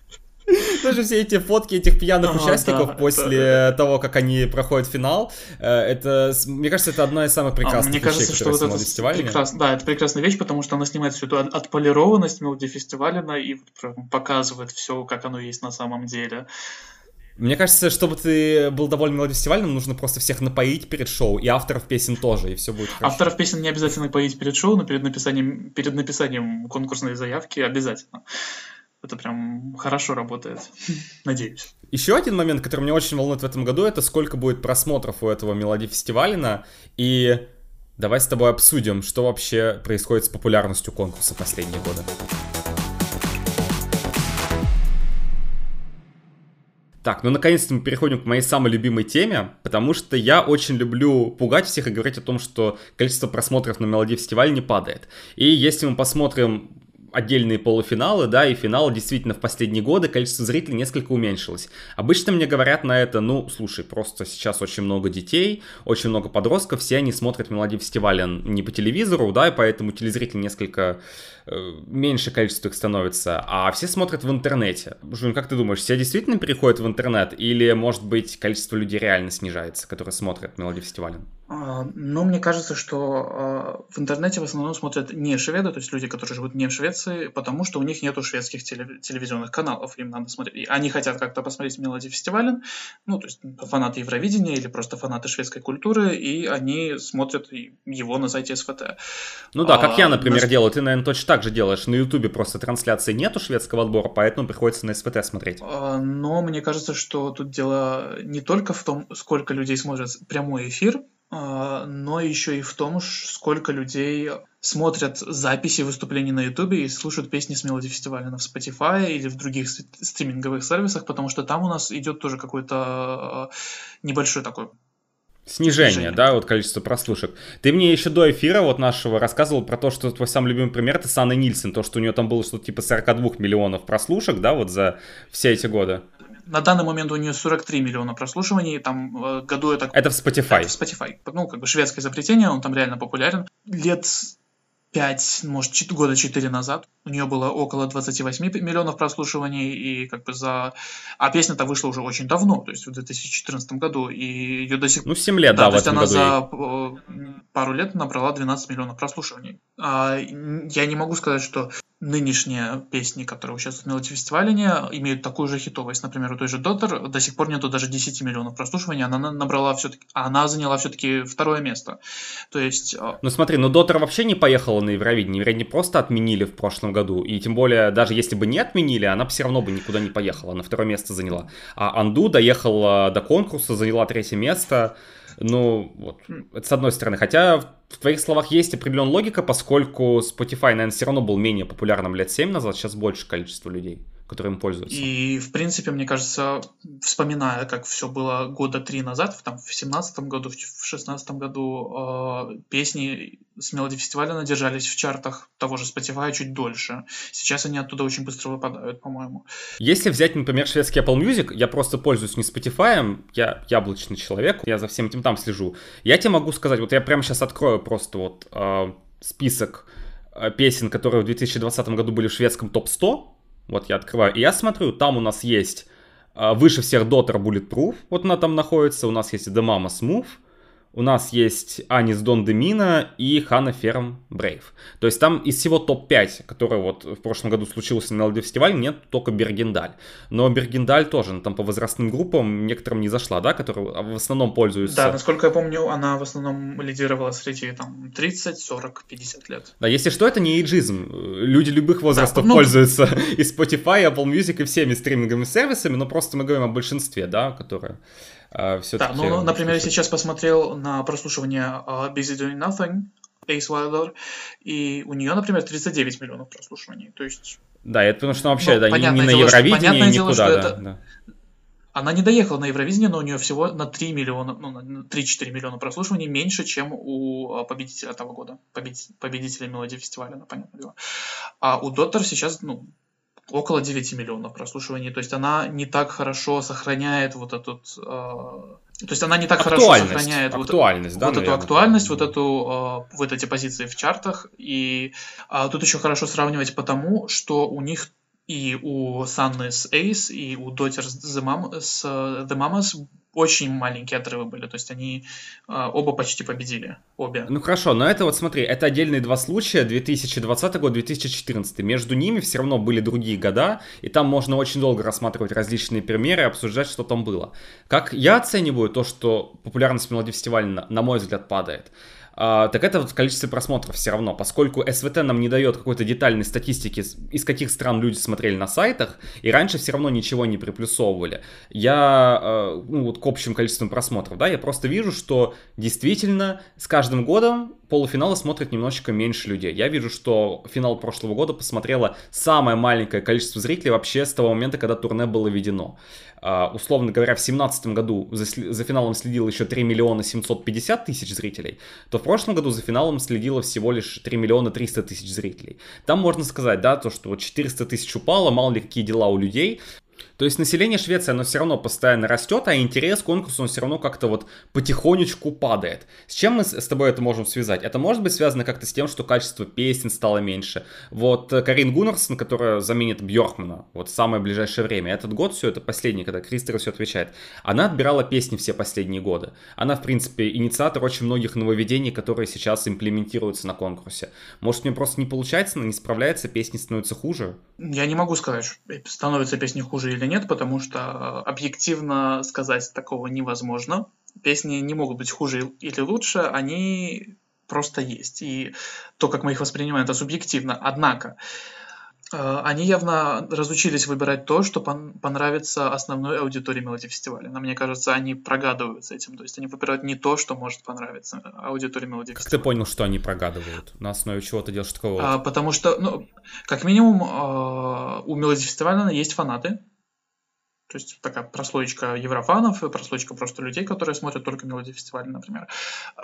Даже все эти фотки этих пьяных а, участников да, после это... того, как они проходят финал, э, это, мне кажется, это одна из самых прекрасных а, мне вещей, кажется, что вот это. Прекрас... Да, это прекрасная вещь, потому что она снимает всю эту отполированность мелодии фестиваля и показывает все, как оно есть на самом деле. Мне кажется, чтобы ты был доволен мелодифестивальным, нужно просто всех напоить перед шоу, и авторов песен тоже, и все будет хорошо. Авторов песен не обязательно поить перед шоу, но перед написанием, перед написанием конкурсной заявки обязательно. Это прям хорошо работает. Надеюсь. Еще один момент, который меня очень волнует в этом году, это сколько будет просмотров у этого мелодии фестиваля. И давай с тобой обсудим, что вообще происходит с популярностью конкурса последние годы. Так, ну наконец-то мы переходим к моей самой любимой теме, потому что я очень люблю пугать всех и говорить о том, что количество просмотров на мелодии фестиваля не падает. И если мы посмотрим отдельные полуфиналы, да, и финалы действительно в последние годы количество зрителей несколько уменьшилось. Обычно мне говорят на это, ну, слушай, просто сейчас очень много детей, очень много подростков, все они смотрят мелодии фестиваля не по телевизору, да, и поэтому телезрители несколько э, меньше количество их становится, а все смотрят в интернете. Жун, как ты думаешь, все действительно переходят в интернет, или, может быть, количество людей реально снижается, которые смотрят мелодии фестиваля? А, ну, мне кажется, что а, в интернете в основном смотрят не шведы, то есть люди, которые живут не в Швеции, потому что у них нету шведских телевизионных каналов, им надо смотреть. Они хотят как-то посмотреть мелодии фестиваля, ну, то есть фанаты Евровидения или просто фанаты шведской культуры, и они смотрят его на сайте СВТ. Ну да, как а, я, например, на... делаю. Ты, наверное, точно так же делаешь. На Ютубе просто трансляции нету шведского отбора, поэтому приходится на СВТ смотреть. Но мне кажется, что тут дело не только в том, сколько людей смотрят прямой эфир, а, но еще и в том, сколько людей смотрят записи выступлений на Ютубе и слушают песни с Мелоди фестиваля на Spotify или в других стриминговых сервисах, потому что там у нас идет тоже какой-то а, небольшой такой Снижение, Снижение, да, вот количество прослушек. Ты мне еще до эфира вот нашего рассказывал про то, что твой самый любимый пример это Санна Нильсон, то, что у нее там было что-то типа 42 миллионов прослушек, да, вот за все эти годы. На данный момент у нее 43 миллиона прослушиваний, там э, году это... Это в Spotify. Это в Spotify. Ну, как бы шведское изобретение, он там реально популярен. Лет 5, может, 4, года 4 назад. У нее было около 28 миллионов прослушиваний, и как бы за... А песня-то вышла уже очень давно, то есть в 2014 году, и ее до сих пор... Ну, 7 лет, да, да то есть она году за ей... пару лет набрала 12 миллионов прослушиваний. А я не могу сказать, что нынешние песни, которые участвуют в Мелоди фестивале, имеют такую же хитовость. Например, у той же Дотер до сих пор нету даже 10 миллионов прослушиваний, она набрала все-таки, она заняла все-таки второе место. То есть... А, ну смотри, ну Дотер вообще не поехала на Евровидение, Евровидение просто отменили в прошлом году, и тем более, даже если бы не отменили, она бы все равно бы никуда не поехала, на второе место заняла. А Анду доехала до конкурса, заняла третье место, Ну, вот, это с одной стороны. Хотя в твоих словах есть определенная логика, поскольку Spotify, наверное, все равно был менее популярным лет 7 назад, сейчас больше количество людей которые им пользуются. И, в принципе, мне кажется, вспоминая, как все было года три назад, там, в семнадцатом году, в шестнадцатом году, э, песни с Мелоди фестиваля надержались в чартах того же Spotify чуть дольше. Сейчас они оттуда очень быстро выпадают, по-моему. Если взять, например, шведский Apple Music, я просто пользуюсь не Spotify, я яблочный человек, я за всем этим там слежу. Я тебе могу сказать, вот я прямо сейчас открою просто вот э, список э, песен, которые в 2020 году были в шведском топ-100, вот я открываю. И я смотрю, там у нас есть э, выше всех Daughter Bulletproof. Вот она там находится. У нас есть The Mama Smooth. У нас есть Анис Дон Демина и Хана Ферм Брейв. То есть там из всего топ-5, который вот в прошлом году случился на LD фестивале, нет только Бергендаль. Но Бергендаль тоже, она там по возрастным группам некоторым не зашла, да, которые в основном пользуются... Да, насколько я помню, она в основном лидировала среди там 30, 40, 50 лет. Да, если что, это не эйджизм. Люди любых возрастов да, ну... пользуются и Spotify, и Apple Music, и всеми стриминговыми сервисами, но просто мы говорим о большинстве, да, которые а, да, ну, например, я сейчас посмотрел на прослушивание uh, Busy Doing Nothing, Ace Wilder, и у нее, например, 39 миллионов прослушиваний, то есть... Да, это потому что вообще, ну, да, не, не на Евровидении, никуда, дело, да, это... да. Она не доехала на Евровидение, но у нее всего на 3 миллиона, ну, на 3-4 миллиона прослушиваний меньше, чем у а, победителя того года, победителя Мелодии фестиваля, ну, понятное дело. А у Доттер сейчас, ну, около 9 миллионов прослушиваний. То есть она не так хорошо сохраняет вот этот... Э, то есть она не так хорошо сохраняет актуальность, вот, да, вот эту актуальность, вот эту э, вот эти позиции в чартах. И э, тут еще хорошо сравнивать потому, что у них и у Санны с Ace, и у Дотер с The, с The Mamas очень маленькие отрывы были, то есть они э, оба почти победили, обе. Ну хорошо, но это вот смотри, это отдельные два случая, 2020 год, 2014. Между ними все равно были другие года, и там можно очень долго рассматривать различные примеры и обсуждать, что там было. Как я оцениваю то, что популярность мелодии фестиваля, на мой взгляд, падает – а, так это вот количество просмотров все равно, поскольку СВТ нам не дает какой-то детальной статистики, из каких стран люди смотрели на сайтах, и раньше все равно ничего не приплюсовывали. Я, э, ну вот к общим количествам просмотров, да, я просто вижу, что действительно с каждым годом полуфиналы смотрят немножечко меньше людей. Я вижу, что финал прошлого года посмотрело самое маленькое количество зрителей вообще с того момента, когда турне было введено. Uh, условно говоря, в 2017 году за, за финалом следило еще 3 миллиона 750 тысяч зрителей, то в прошлом году за финалом следило всего лишь 3 миллиона 300 тысяч зрителей. Там можно сказать, да, то, что вот 400 тысяч упало, мало ли какие дела у людей, то есть население Швеции, оно все равно постоянно растет, а интерес к конкурсу, он все равно как-то вот потихонечку падает. С чем мы с тобой это можем связать? Это может быть связано как-то с тем, что качество песен стало меньше. Вот э, Карин Гуннерсон, которая заменит Бьоркмана вот в самое ближайшее время, этот год все, это последний, когда Кристер все отвечает, она отбирала песни все последние годы. Она, в принципе, инициатор очень многих нововведений, которые сейчас имплементируются на конкурсе. Может, мне просто не получается, она не справляется, песни становятся хуже? Я не могу сказать, становятся песни хуже или нет, потому что э, объективно сказать такого невозможно. Песни не могут быть хуже или лучше, они просто есть. И то, как мы их воспринимаем, это субъективно. Однако, э, они явно разучились выбирать то, что понравится основной аудитории Мелоди фестиваля. Но мне кажется, они прогадывают с этим. То есть они выбирают не то, что может понравиться аудитории Мелоди Как ты понял, что они прогадывают? На основе чего ты делаешь такого? А, потому что, ну, как минимум, э, у Мелоди фестиваля есть фанаты, то есть такая прослоечка еврофанов и прослоечка просто людей, которые смотрят только мелодии фестиваля, например.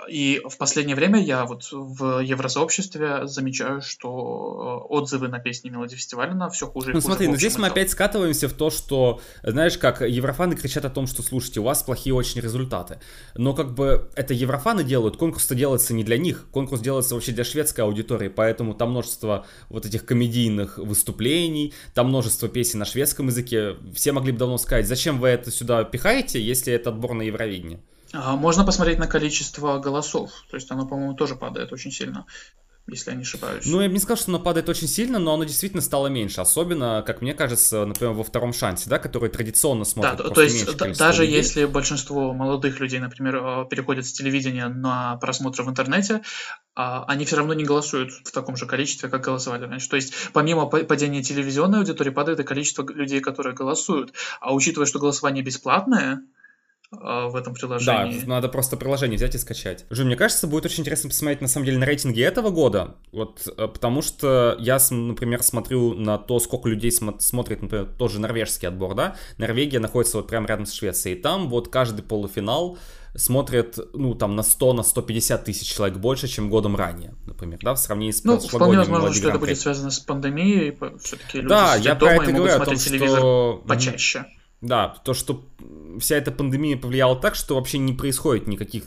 И в последнее время я вот в евросообществе замечаю, что отзывы на песни мелодии фестиваля на все хуже и ну, хуже. смотри, но здесь мы опять скатываемся в то, что, знаешь, как еврофаны кричат о том, что, слушайте, у вас плохие очень результаты. Но как бы это еврофаны делают, конкурс-то делается не для них. Конкурс делается вообще для шведской аудитории, поэтому там множество вот этих комедийных выступлений, там множество песен на шведском языке. Все могли бы давно давно сказать, зачем вы это сюда пихаете, если это отбор на Евровидение? А, можно посмотреть на количество голосов. То есть оно, по-моему, тоже падает очень сильно если я не ошибаюсь. Ну, я бы не сказал, что оно падает очень сильно, но оно действительно стало меньше. Особенно, как мне кажется, например, во втором шансе, да, который традиционно смотрит Да, то есть да, даже людей. если большинство молодых людей, например, э, переходят с телевидения на просмотр в интернете, они все равно не голосуют в таком же количестве, как голосовали раньше. То есть помимо падения телевизионной аудитории падает и количество людей, которые голосуют. А учитывая, что голосование бесплатное, в этом приложении. Да, надо просто приложение взять и скачать. Жень, мне кажется, будет очень интересно посмотреть на самом деле на рейтинги этого года, вот, э, потому что я, например, смотрю на то, сколько людей смо- смотрит, например, тоже норвежский отбор, да, Норвегия находится вот прямо рядом с Швецией, и там вот каждый полуфинал смотрят, ну, там, на 100, на 150 тысяч человек больше, чем годом ранее, например, да, в сравнении с Ну, вполне возможно, что это будет связано с пандемией, все-таки люди да, я дома про это и могут говорю, смотреть том, телевизор что... почаще. Да, то, что вся эта пандемия повлияла так, что вообще не происходит никаких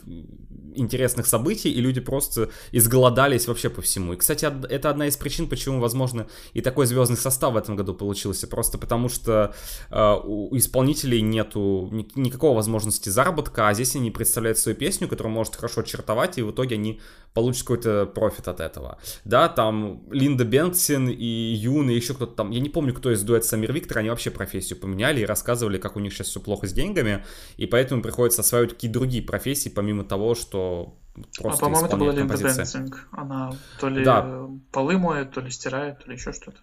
интересных событий, и люди просто изголодались вообще по всему. И, кстати, это одна из причин, почему, возможно, и такой звездный состав в этом году получился. Просто потому что э, у исполнителей нету ни, никакой возможности заработка, а здесь они представляют свою песню, которую может хорошо чертовать, и в итоге они получат какой-то профит от этого. Да, там Линда Бенксин и Юн, и еще кто-то там, я не помню, кто из дуэта Самир Виктор, они вообще профессию поменяли и рассказывали, как у них сейчас все плохо с деньгами, и поэтому приходится осваивать какие-то другие профессии, помимо того, что so Просто а, по-моему, это была Линда Бенсинг. Она то ли да. полы моет, то ли стирает, то ли еще что-то.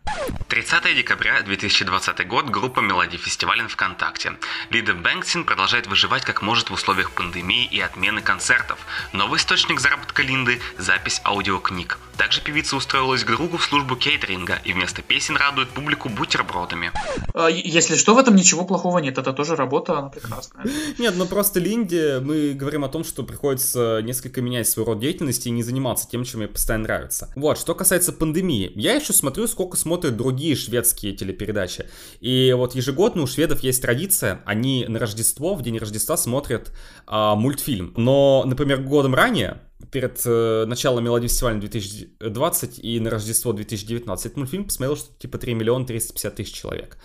30 декабря 2020 год. Группа Мелодий Фестивален ВКонтакте. Лида Бэнксин продолжает выживать как может в условиях пандемии и отмены концертов. Новый источник заработка Линды – запись аудиокниг. Также певица устроилась к другу в службу кейтеринга и вместо песен радует публику бутербродами. А, если что, в этом ничего плохого нет. Это тоже работа, она прекрасная. Нет, ну просто Линде мы говорим о том, что приходится несколько менять свой род деятельности и не заниматься тем, чем мне постоянно нравится. Вот, что касается пандемии. Я еще смотрю, сколько смотрят другие шведские телепередачи. И вот ежегодно у шведов есть традиция, они на Рождество, в день Рождества смотрят а, мультфильм. Но, например, годом ранее перед э, началом Мелодии фестиваля 2020 и на Рождество 2019 этот мультфильм посмотрел что типа 3 миллиона 350 тысяч человек.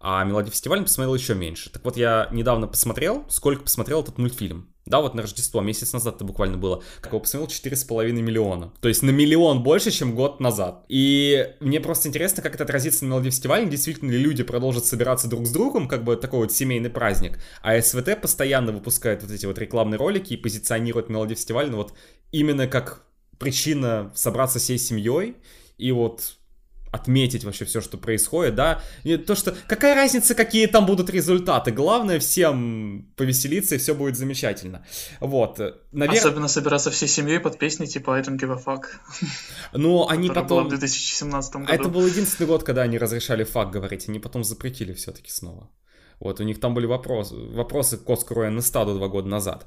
А Мелодия фестиваля посмотрел еще меньше. Так вот, я недавно посмотрел, сколько посмотрел этот мультфильм. Да, вот на Рождество, месяц назад это буквально было. Как его посмотрел 4,5 миллиона. То есть на миллион больше, чем год назад. И мне просто интересно, как это отразится на Мелодии фестивале. Действительно ли люди продолжат собираться друг с другом, как бы такой вот семейный праздник. А СВТ постоянно выпускает вот эти вот рекламные ролики и позиционирует Мелодии фестиваль, ну вот именно как причина собраться всей семьей и вот отметить вообще все, что происходит, да. И то, что какая разница, какие там будут результаты. Главное всем повеселиться, и все будет замечательно. Вот. Навер... Особенно собираться всей семьей под песни типа I don't give a fuck. Ну, они потом... в 2017 году. Это был единственный год, когда они разрешали факт говорить. Они потом запретили все-таки снова. Вот, у них там были вопросы, вопросы к Оскару Эннестаду два года назад.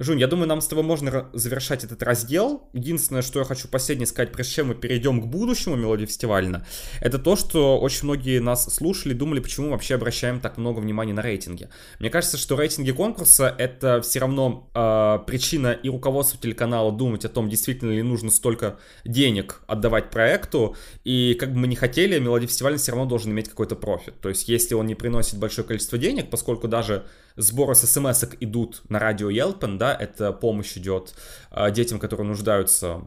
Жунь, я думаю, нам с тобой можно завершать этот раздел. Единственное, что я хочу последнее сказать, прежде чем мы перейдем к будущему мелодии фестивальна, это то, что очень многие нас слушали, думали, почему вообще обращаем так много внимания на рейтинги. Мне кажется, что рейтинги конкурса это все равно э, причина и руководству телеканала думать о том, действительно ли нужно столько денег отдавать проекту, и как бы мы не хотели, мелодия фестивальна все равно должен иметь какой-то профит. То есть, если он не приносит большое количество денег, поскольку даже сборы с смс идут на радио Елпен, да, это помощь идет э, детям, которые нуждаются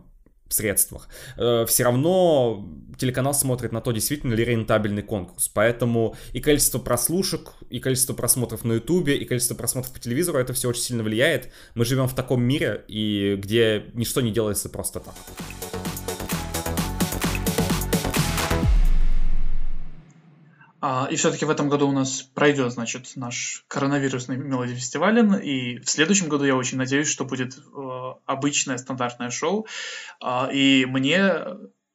в средствах, э, все равно телеканал смотрит на то, действительно ли рентабельный конкурс. Поэтому и количество прослушек, и количество просмотров на ютубе, и количество просмотров по телевизору, это все очень сильно влияет. Мы живем в таком мире, и где ничто не делается просто так. И все-таки в этом году у нас пройдет, значит, наш коронавирусный мелодий фестивален, и в следующем году я очень надеюсь, что будет э, обычное стандартное шоу, э, и мне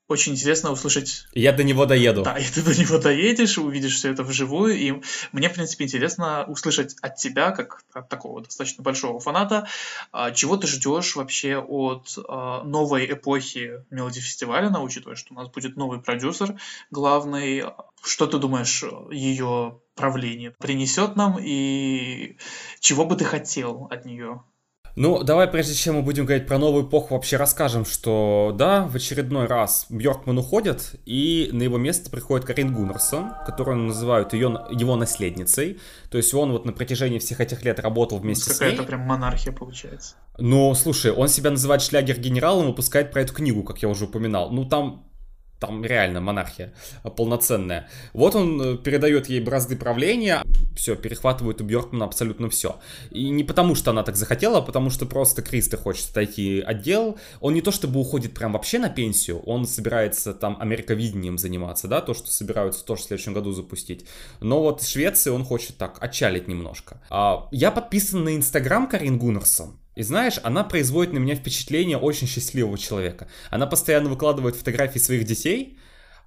очень интересно услышать... Я до него доеду. Да, и ты до него доедешь, увидишь все это вживую, и мне, в принципе, интересно услышать от тебя, как от такого достаточно большого фаната, а, чего ты ждешь вообще от а, новой эпохи Мелоди фестиваля, учитывая, что у нас будет новый продюсер главный. Что ты думаешь, ее правление принесет нам, и чего бы ты хотел от нее? Ну, давай, прежде чем мы будем говорить про новую эпоху, вообще расскажем, что, да, в очередной раз Бьоркман уходит, и на его место приходит Карин Гуннерсон, которую называют ее, его наследницей. То есть он вот на протяжении всех этих лет работал вместе с ней. Какая-то прям монархия получается. Ну, слушай, он себя называет шлягер-генералом и выпускает про эту книгу, как я уже упоминал. Ну, там там реально монархия полноценная. Вот он э, передает ей бразды правления, все, перехватывает у Бьоркмана абсолютно все. И не потому, что она так захотела, а потому что просто Кристо хочет отойти отдел. Он не то чтобы уходит прям вообще на пенсию, он собирается там америковидением заниматься, да, то, что собираются тоже в следующем году запустить. Но вот Швеции он хочет так, отчалить немножко. А, я подписан на Инстаграм Карин Гуннерсон. И знаешь, она производит на меня впечатление очень счастливого человека. Она постоянно выкладывает фотографии своих детей,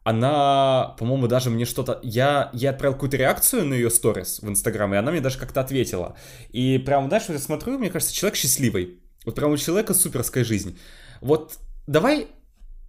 она, по-моему, даже мне что-то... Я, я отправил какую-то реакцию на ее сторис в Инстаграм, и она мне даже как-то ответила. И прям, знаешь, вот я смотрю, мне кажется, человек счастливый. Вот прям у человека суперская жизнь. Вот давай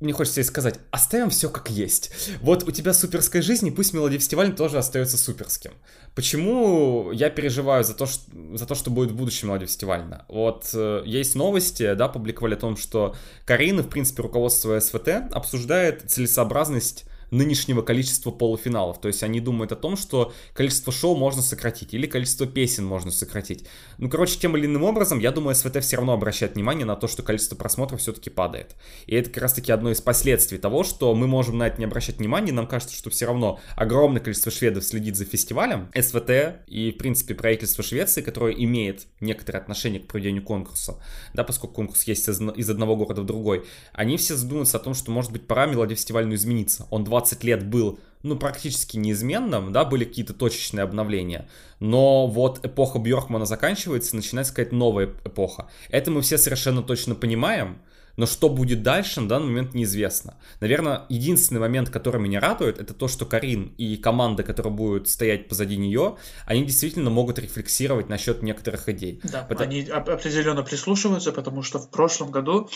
мне хочется тебе сказать, оставим все как есть. Вот у тебя суперская жизнь, и пусть мелодия фестиваля тоже остается суперским. Почему я переживаю за то, что, за то, что будет в будущем мелодия фестивальна? Вот э, есть новости, да, публиковали о том, что Карина, в принципе, руководство СВТ обсуждает целесообразность нынешнего количества полуфиналов. То есть они думают о том, что количество шоу можно сократить или количество песен можно сократить. Ну, короче, тем или иным образом, я думаю, СВТ все равно обращает внимание на то, что количество просмотров все-таки падает. И это как раз-таки одно из последствий того, что мы можем на это не обращать внимания. Нам кажется, что все равно огромное количество шведов следит за фестивалем. СВТ и, в принципе, правительство Швеции, которое имеет некоторое отношение к проведению конкурса, да, поскольку конкурс есть из, одного города в другой, они все задумываются о том, что, может быть, пора мелодия фестивальную измениться. Он 20 20 лет был ну, практически неизменным, да, были какие-то точечные обновления, но вот эпоха Бьоркмана заканчивается, начинается какая-то новая эпоха. Это мы все совершенно точно понимаем, но что будет дальше, на данный момент неизвестно. Наверное, единственный момент, который меня радует, это то, что Карин и команда, которая будет стоять позади нее, они действительно могут рефлексировать насчет некоторых идей. Да, потому... они определенно прислушиваются, потому что в прошлом году,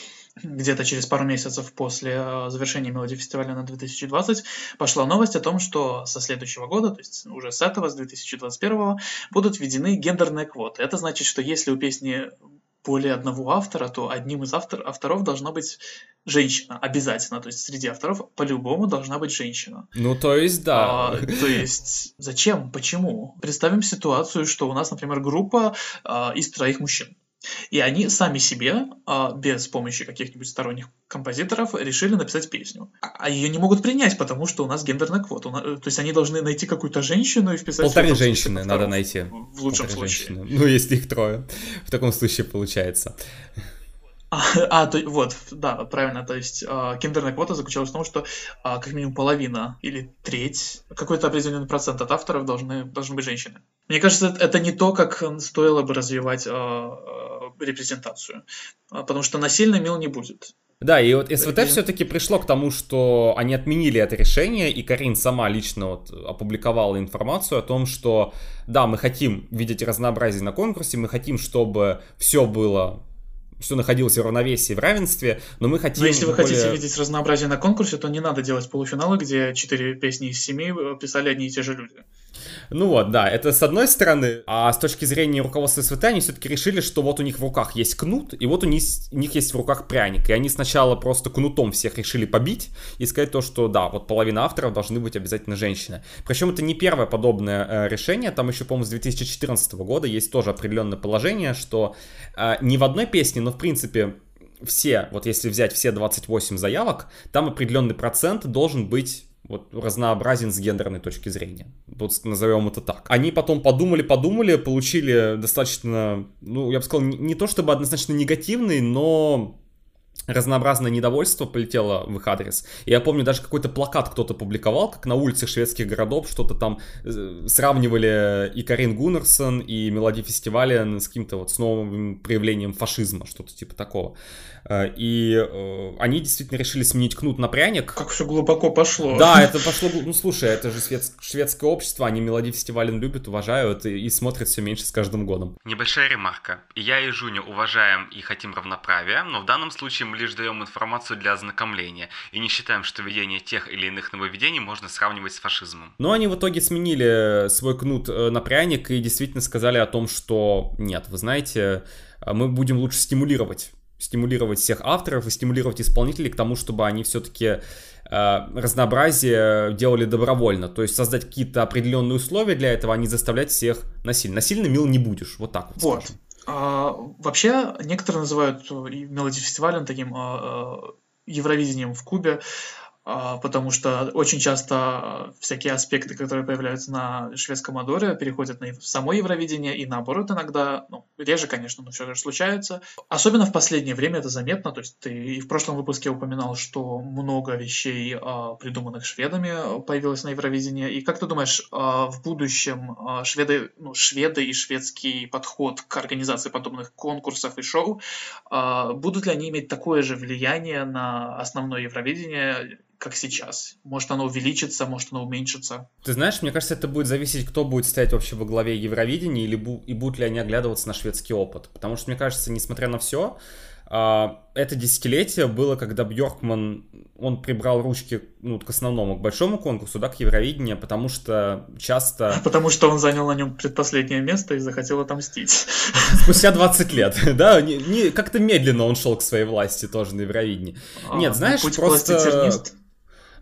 где-то через пару месяцев после э, завершения мелодии фестиваля на 2020, пошла новость о том, что со следующего года, то есть уже с этого, с 2021, будут введены гендерные квоты. Это значит, что если у песни более одного автора, то одним из автор, авторов должна быть женщина, обязательно. То есть среди авторов по-любому должна быть женщина. Ну, то есть, да. А, то есть, зачем? Почему? Представим ситуацию, что у нас, например, группа а, из троих мужчин. И они сами себе, а, без помощи каких-нибудь сторонних композиторов, решили написать песню. А ее не могут принять, потому что у нас гендерный квот. То есть они должны найти какую-то женщину и вписать... Полторы женщины надо найти. В лучшем Полторы случае. Женщины. Ну, если их трое. В таком случае получается. А, а то, вот, да, правильно, то есть а, гендерная квота заключалась в том, что а, как минимум половина или треть, какой-то определенный процент от авторов должны, должны быть женщины. Мне кажется, это не то, как стоило бы развивать а, а, репрезентацию, а, потому что насильно мил не будет. Да, и вот СВТ и... все-таки пришло к тому, что они отменили это решение, и Карин сама лично вот опубликовала информацию о том, что да, мы хотим видеть разнообразие на конкурсе, мы хотим, чтобы все было все находилось в равновесии, в равенстве, но мы хотим... Но если вы более... хотите видеть разнообразие на конкурсе, то не надо делать полуфиналы, где четыре песни из семи э, писали одни и те же люди. Ну вот, да, это с одной стороны, а с точки зрения руководства СВТ они все-таки решили, что вот у них в руках есть кнут, и вот у них, у них есть в руках пряник, и они сначала просто кнутом всех решили побить и сказать то, что да, вот половина авторов должны быть обязательно женщины. Причем это не первое подобное э, решение, там еще, по-моему, с 2014 года есть тоже определенное положение, что э, не в одной песне, но в принципе все, вот если взять все 28 заявок, там определенный процент должен быть вот разнообразен с гендерной точки зрения. Вот назовем это так. Они потом подумали, подумали, получили достаточно, ну, я бы сказал, не, то чтобы однозначно негативный, но разнообразное недовольство полетело в их адрес. Я помню, даже какой-то плакат кто-то публиковал, как на улицах шведских городов что-то там э, сравнивали и Карин Гуннерсон, и мелодии фестиваля с каким-то вот с новым проявлением фашизма, что-то типа такого. Э, и э, они действительно решили сменить кнут на пряник. Как все глубоко пошло. Да, это пошло... Ну, слушай, это же швед... шведское общество, они мелодии фестиваля любят, уважают и, и смотрят все меньше с каждым годом. Небольшая ремарка. Я и Жуня уважаем и хотим равноправия, но в данном случае мы лишь даем информацию для ознакомления и не считаем, что ведение тех или иных нововведений можно сравнивать с фашизмом. Но они в итоге сменили свой кнут э, на пряник и действительно сказали о том, что нет, вы знаете, мы будем лучше стимулировать стимулировать всех авторов и стимулировать исполнителей к тому, чтобы они все-таки э, разнообразие делали добровольно. То есть создать какие-то определенные условия для этого, а не заставлять всех насильно. Насильно мил не будешь, вот так вот. Вот. А, вообще, некоторые называют мелодий фестивалем таким а, а, Евровидением в Кубе. А, потому что очень часто всякие аспекты, которые появляются на шведском Адоре, переходят на само Евровидение, и наоборот иногда, ну, реже, конечно, но все же случается. Особенно в последнее время это заметно, то есть ты и в прошлом выпуске упоминал, что много вещей, а, придуманных шведами, появилось на Евровидении, и как ты думаешь, а, в будущем шведы, ну, шведы и шведский подход к организации подобных конкурсов и шоу, будут ли они иметь такое же влияние на основное Евровидение, как сейчас. Может, оно увеличится, может, оно уменьшится. Ты знаешь, мне кажется, это будет зависеть, кто будет стоять вообще во главе Евровидения, или бу- и будут ли они оглядываться на шведский опыт. Потому что, мне кажется, несмотря на все, а, это десятилетие было, когда Бьоркман, он прибрал ручки ну, к основному, к большому конкурсу, да, к Евровидению, потому что часто... Потому что он занял на нем предпоследнее место и захотел отомстить. Спустя 20 лет, да, не, не, как-то медленно он шел к своей власти тоже на Евровидении. А, Нет, знаешь, путь просто...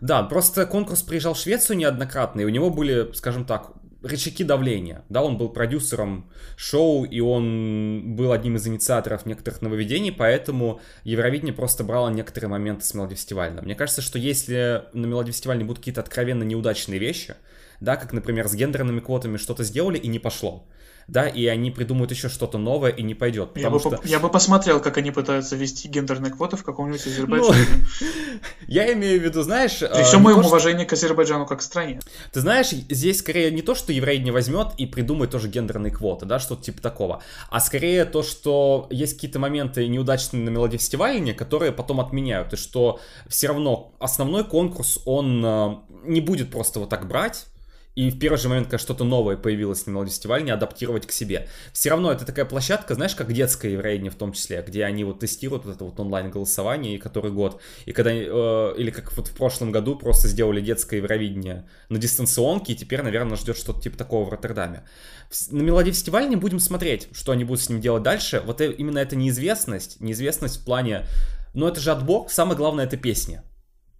Да, просто конкурс приезжал в Швецию неоднократно, и у него были, скажем так, рычаги давления. Да, он был продюсером шоу, и он был одним из инициаторов некоторых нововведений, поэтому Евровидение просто брало некоторые моменты с Мелодифестивального. Мне кажется, что если на Мелодифестивальне будут какие-то откровенно неудачные вещи, да, как, например, с гендерными квотами что-то сделали и не пошло, да, и они придумают еще что-то новое и не пойдет. Я бы, что... я бы посмотрел, как они пытаются ввести гендерные квоты в каком-нибудь Азербайджане. Ну, я имею в виду, знаешь... При всем моем то, уважении к Азербайджану как стране. Ты знаешь, здесь скорее не то, что еврей не возьмет и придумает тоже гендерные квоты, да, что-то типа такого, а скорее то, что есть какие-то моменты неудачные на мелодии фестиваля, которые потом отменяют, и что все равно основной конкурс, он э, не будет просто вот так брать, и в первый же момент, когда что-то новое появилось на Мелодифестивале, не адаптировать к себе. Все равно это такая площадка, знаешь, как детская еврейня в том числе, где они вот тестируют вот это вот онлайн-голосование и который год. И когда, э, или как вот в прошлом году просто сделали детское евровидение на дистанционке, и теперь, наверное, ждет что-то типа такого в Роттердаме. На Мелодифестивале не будем смотреть, что они будут с ним делать дальше. Вот э, именно эта неизвестность, неизвестность в плане, ну это же отбор, самое главное это песня.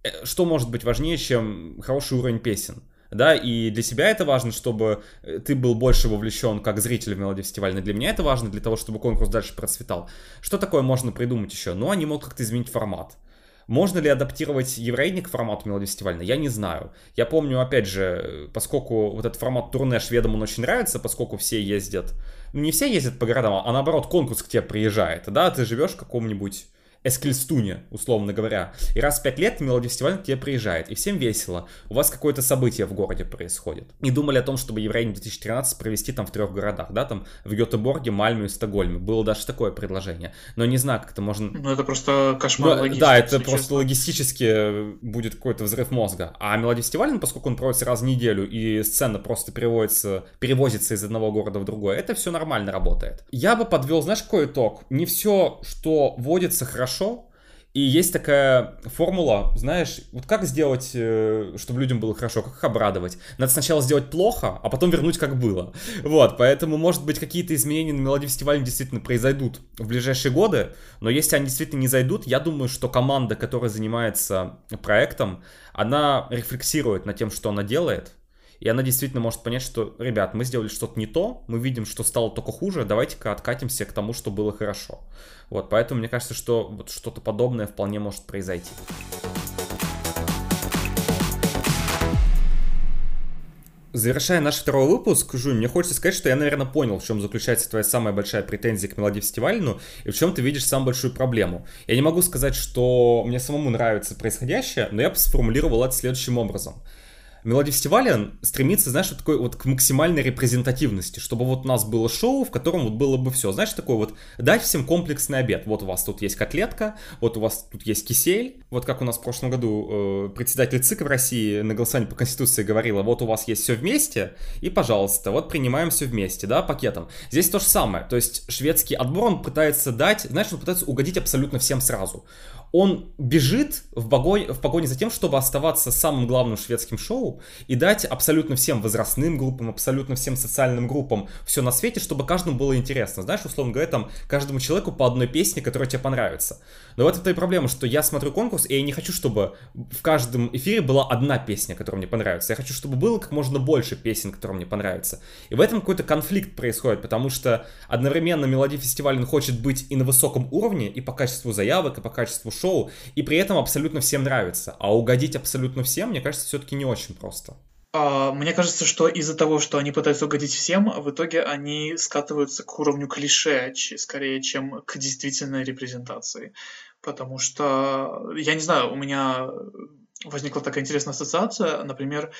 Э, что может быть важнее, чем хороший уровень песен? Да, и для себя это важно, чтобы э, ты был больше вовлечен как зритель в мелодии фестивальной. Для меня это важно для того, чтобы конкурс дальше процветал. Что такое можно придумать еще? Ну, они могут как-то изменить формат. Можно ли адаптировать еврейник к формату мелодии фестивальной? Я не знаю. Я помню, опять же, поскольку вот этот формат турне шведам он очень нравится, поскольку все ездят, ну не все ездят по городам, а наоборот конкурс к тебе приезжает, да, ты живешь в каком-нибудь Эскельстуне, условно говоря. И раз в пять лет мелодифестиваль к тебе приезжает, и всем весело. У вас какое-то событие в городе происходит. И думали о том, чтобы Евровидение 2013 провести там в трех городах, да, там в Гетеборге, Мальме и Стокгольме. Было даже такое предложение. Но не знаю, как это можно... Ну, это просто кошмар ну, Да, это просто честно. логистически будет какой-то взрыв мозга. А мелодифестиваль, ну, поскольку он проводится раз в неделю, и сцена просто переводится, перевозится из одного города в другой, это все нормально работает. Я бы подвел, знаешь, какой итог? Не все, что водится хорошо, хорошо, и есть такая формула, знаешь, вот как сделать, э, чтобы людям было хорошо, как их обрадовать. Надо сначала сделать плохо, а потом вернуть как было. Вот, поэтому, может быть, какие-то изменения на мелодии фестиваля действительно произойдут в ближайшие годы, но если они действительно не зайдут, я думаю, что команда, которая занимается проектом, она рефлексирует над тем, что она делает, и она действительно может понять, что, ребят, мы сделали что-то не то, мы видим, что стало только хуже, давайте-ка откатимся к тому, что было хорошо. Вот, поэтому мне кажется, что вот что-то подобное вполне может произойти. Завершая наш второй выпуск, Жу, мне хочется сказать, что я, наверное, понял, в чем заключается твоя самая большая претензия к мелодии фестивальну и в чем ты видишь самую большую проблему. Я не могу сказать, что мне самому нравится происходящее, но я сформулировал это следующим образом – Мелодия фестиваля стремится, знаешь, вот такой вот к максимальной репрезентативности, чтобы вот у нас было шоу, в котором вот было бы все, знаешь, такой вот дать всем комплексный обед. Вот у вас тут есть котлетка, вот у вас тут есть кисель, вот как у нас в прошлом году э, председатель ЦИК в России на голосовании по Конституции говорила, вот у вас есть все вместе, и, пожалуйста, вот принимаем все вместе, да, пакетом. Здесь то же самое, то есть шведский отбор, он пытается дать, знаешь, он пытается угодить абсолютно всем сразу он бежит в погоне, в погоне за тем, чтобы оставаться самым главным шведским шоу, и дать абсолютно всем возрастным группам, абсолютно всем социальным группам все на свете, чтобы каждому было интересно. Знаешь, условно говоря, там каждому человеку по одной песне, которая тебе понравится. Но вот это и проблема, что я смотрю конкурс, и я не хочу, чтобы в каждом эфире была одна песня, которая мне понравится. Я хочу, чтобы было как можно больше песен, которые мне понравятся. И в этом какой-то конфликт происходит, потому что одновременно мелодия фестиваля хочет быть и на высоком уровне, и по качеству заявок, и по качеству шоу, и при этом абсолютно всем нравится. А угодить абсолютно всем, мне кажется, все-таки не очень просто. А, мне кажется, что из-за того, что они пытаются угодить всем, в итоге они скатываются к уровню клише, скорее, чем к действительной репрезентации. Потому что, я не знаю, у меня возникла такая интересная ассоциация, например,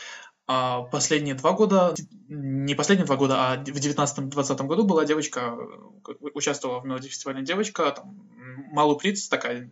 а, последние два года, не последние два года, а в 19-20 году была девочка, участвовала в мелодии фестивале девочка, там, Малу Приц, такая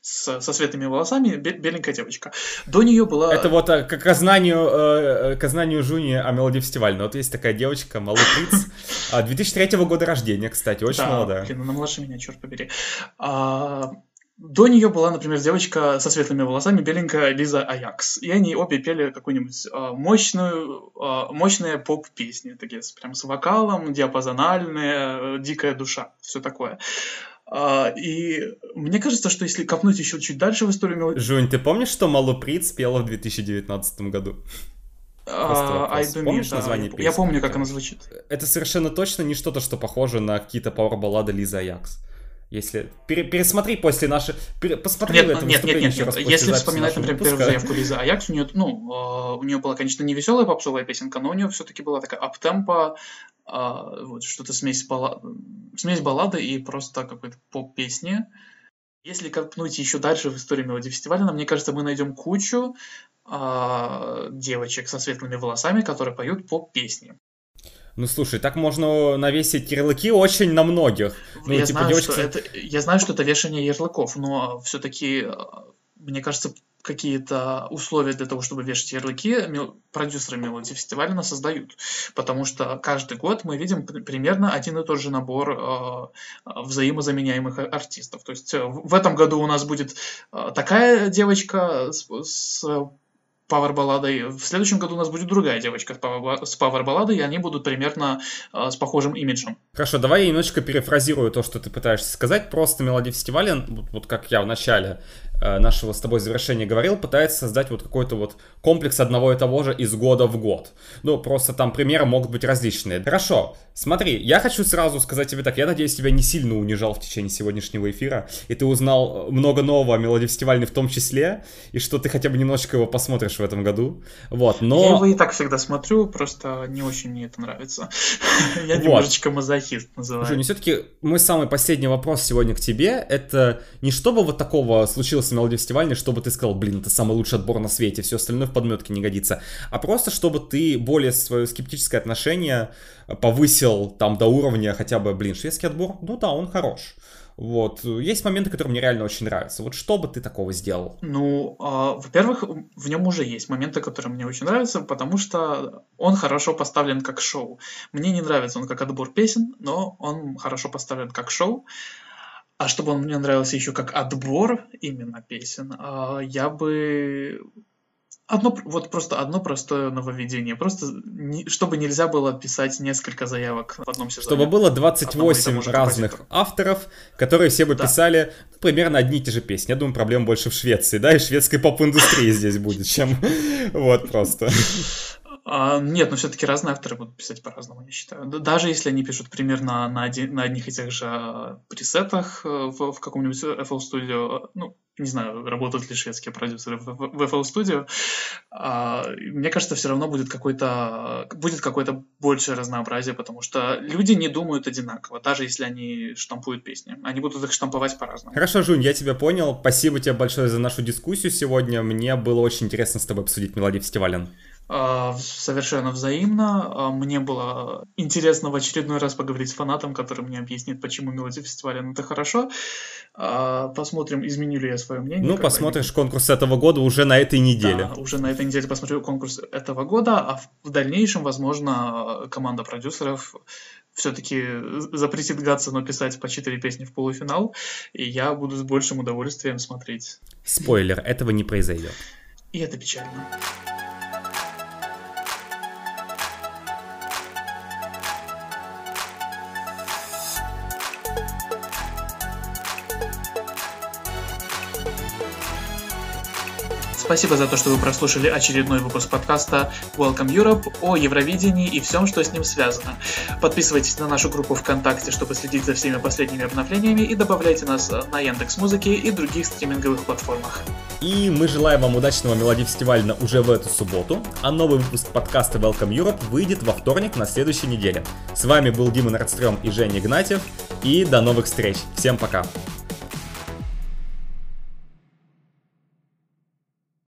с, со светлыми волосами, беленькая девочка. До нее была... Это вот э, к, к знанию, э, к знанию Жуни о мелодии фестиваля. Вот есть такая девочка, Малу Приц, 2003 года рождения, кстати, очень да, молодая. Блин, она младше меня, черт побери. А, до нее была, например, девочка со светлыми волосами, беленькая Лиза Аякс. И они обе пели какую-нибудь э, мощную, э, мощные поп-песни, такие прям с вокалом, диапазональные, э, дикая душа, все такое. Uh, и мне кажется, что если копнуть еще чуть дальше в историю мелодии... Жунь, ты помнишь, что Малу Прит спела в 2019 году? Uh, Помнишь да, название песни? Я помню, как она звучит. Это совершенно точно не что-то, что похоже на какие-то пауэр-баллады Лизы Аякс. Если пере, пересмотри после нашей, пере, посмотри нет, это нет, нет, нет, нет. Если вспоминать, например, первую заявку Лизы Аякс, у нее, ну, э, у нее была, конечно, не веселая попсовая песенка, но у нее все-таки была такая аптемпа, э, вот что-то смесь, балла... смесь баллады и просто какой-то поп-песни. Если копнуть еще дальше в историю мелодии фестиваля, мне кажется, мы найдем кучу э, девочек со светлыми волосами, которые поют поп-песни. Ну слушай, так можно навесить ярлыки очень на многих. Ну, я, типа, знаю, девочка... что это, я знаю, что это вешание ярлыков, но все-таки, э, мне кажется, какие-то условия для того, чтобы вешать ярлыки, продюсеры Мелодии фестиваля нас создают. Потому что каждый год мы видим примерно один и тот же набор э, взаимозаменяемых артистов. То есть э, в этом году у нас будет э, такая девочка с, с пауэр-балладой. В следующем году у нас будет другая девочка с пауэр-балладой, и они будут примерно э, с похожим имиджем. Хорошо, давай я немножечко перефразирую то, что ты пытаешься сказать. Просто мелодия фестиваля, вот, как я в начале нашего с тобой завершения говорил, пытается создать вот какой-то вот комплекс одного и того же из года в год. Ну, просто там примеры могут быть различные. Хорошо, смотри, я хочу сразу сказать тебе так, я надеюсь, тебя не сильно унижал в течение сегодняшнего эфира, и ты узнал много нового о мелодии фестивальной в том числе, и что ты хотя бы немножечко его посмотришь в этом году. Вот, но... Я его и так всегда смотрю, просто не очень мне это нравится. Я немножечко мазохист называю. Жень, все-таки мой самый последний вопрос сегодня к тебе, это не чтобы вот такого случилось с мелодией фестивальной, чтобы ты сказал, блин, это самый лучший отбор на свете, все остальное в подметке не годится, а просто чтобы ты более свое скептическое отношение повысил там до уровня хотя бы, блин, шведский отбор, ну да, он хорош. Вот. Есть моменты, которые мне реально очень нравятся. Вот что бы ты такого сделал? Ну, э, во-первых, в нем уже есть моменты, которые мне очень нравятся, потому что он хорошо поставлен как шоу. Мне не нравится он как отбор песен, но он хорошо поставлен как шоу. А чтобы он мне нравился еще как отбор именно песен, а, я бы Одно, вот просто одно простое нововведение. Просто не, чтобы нельзя было писать несколько заявок в одном сезоне. Чтобы было 28 разных авторов, которые все бы да. писали ну, примерно одни и те же песни. Я думаю, проблема больше в Швеции, да, и шведской поп-индустрии здесь будет, чем вот просто. А, нет, но все-таки разные авторы будут писать по-разному, я считаю. Даже если они пишут примерно на, один, на одних и тех же а, пресетах э, в, в каком-нибудь FL Studio, ну, не знаю, работают ли шведские продюсеры в, в FL Studio, а, мне кажется, все равно будет какой-то будет какое-то большее разнообразие, потому что люди не думают одинаково, даже если они штампуют песни. Они будут их штамповать по-разному. Хорошо, Жунь, я тебя понял. Спасибо тебе большое за нашу дискуссию сегодня. Мне было очень интересно с тобой обсудить мелодии фестиваля. А, совершенно взаимно. А, мне было интересно в очередной раз поговорить с фанатом, который мне объяснит, почему мелодия фестиваля ну это хорошо. А, посмотрим, изменю ли я свое мнение. Ну, посмотришь конкурс этого года уже на этой неделе. Да, уже на этой неделе посмотрю конкурс этого года, а в дальнейшем, возможно, команда продюсеров все-таки запретит Гатсону писать по 4 песни в полуфинал, и я буду с большим удовольствием смотреть. Спойлер, этого не произойдет. И это печально. Спасибо за то, что вы прослушали очередной выпуск подкаста Welcome Europe о Евровидении и всем, что с ним связано. Подписывайтесь на нашу группу ВКонтакте, чтобы следить за всеми последними обновлениями и добавляйте нас на Яндекс Музыке и других стриминговых платформах. И мы желаем вам удачного мелодии фестиваля уже в эту субботу, а новый выпуск подкаста Welcome Europe выйдет во вторник на следующей неделе. С вами был Дима Нордстрём и Женя Игнатьев, и до новых встреч. Всем пока!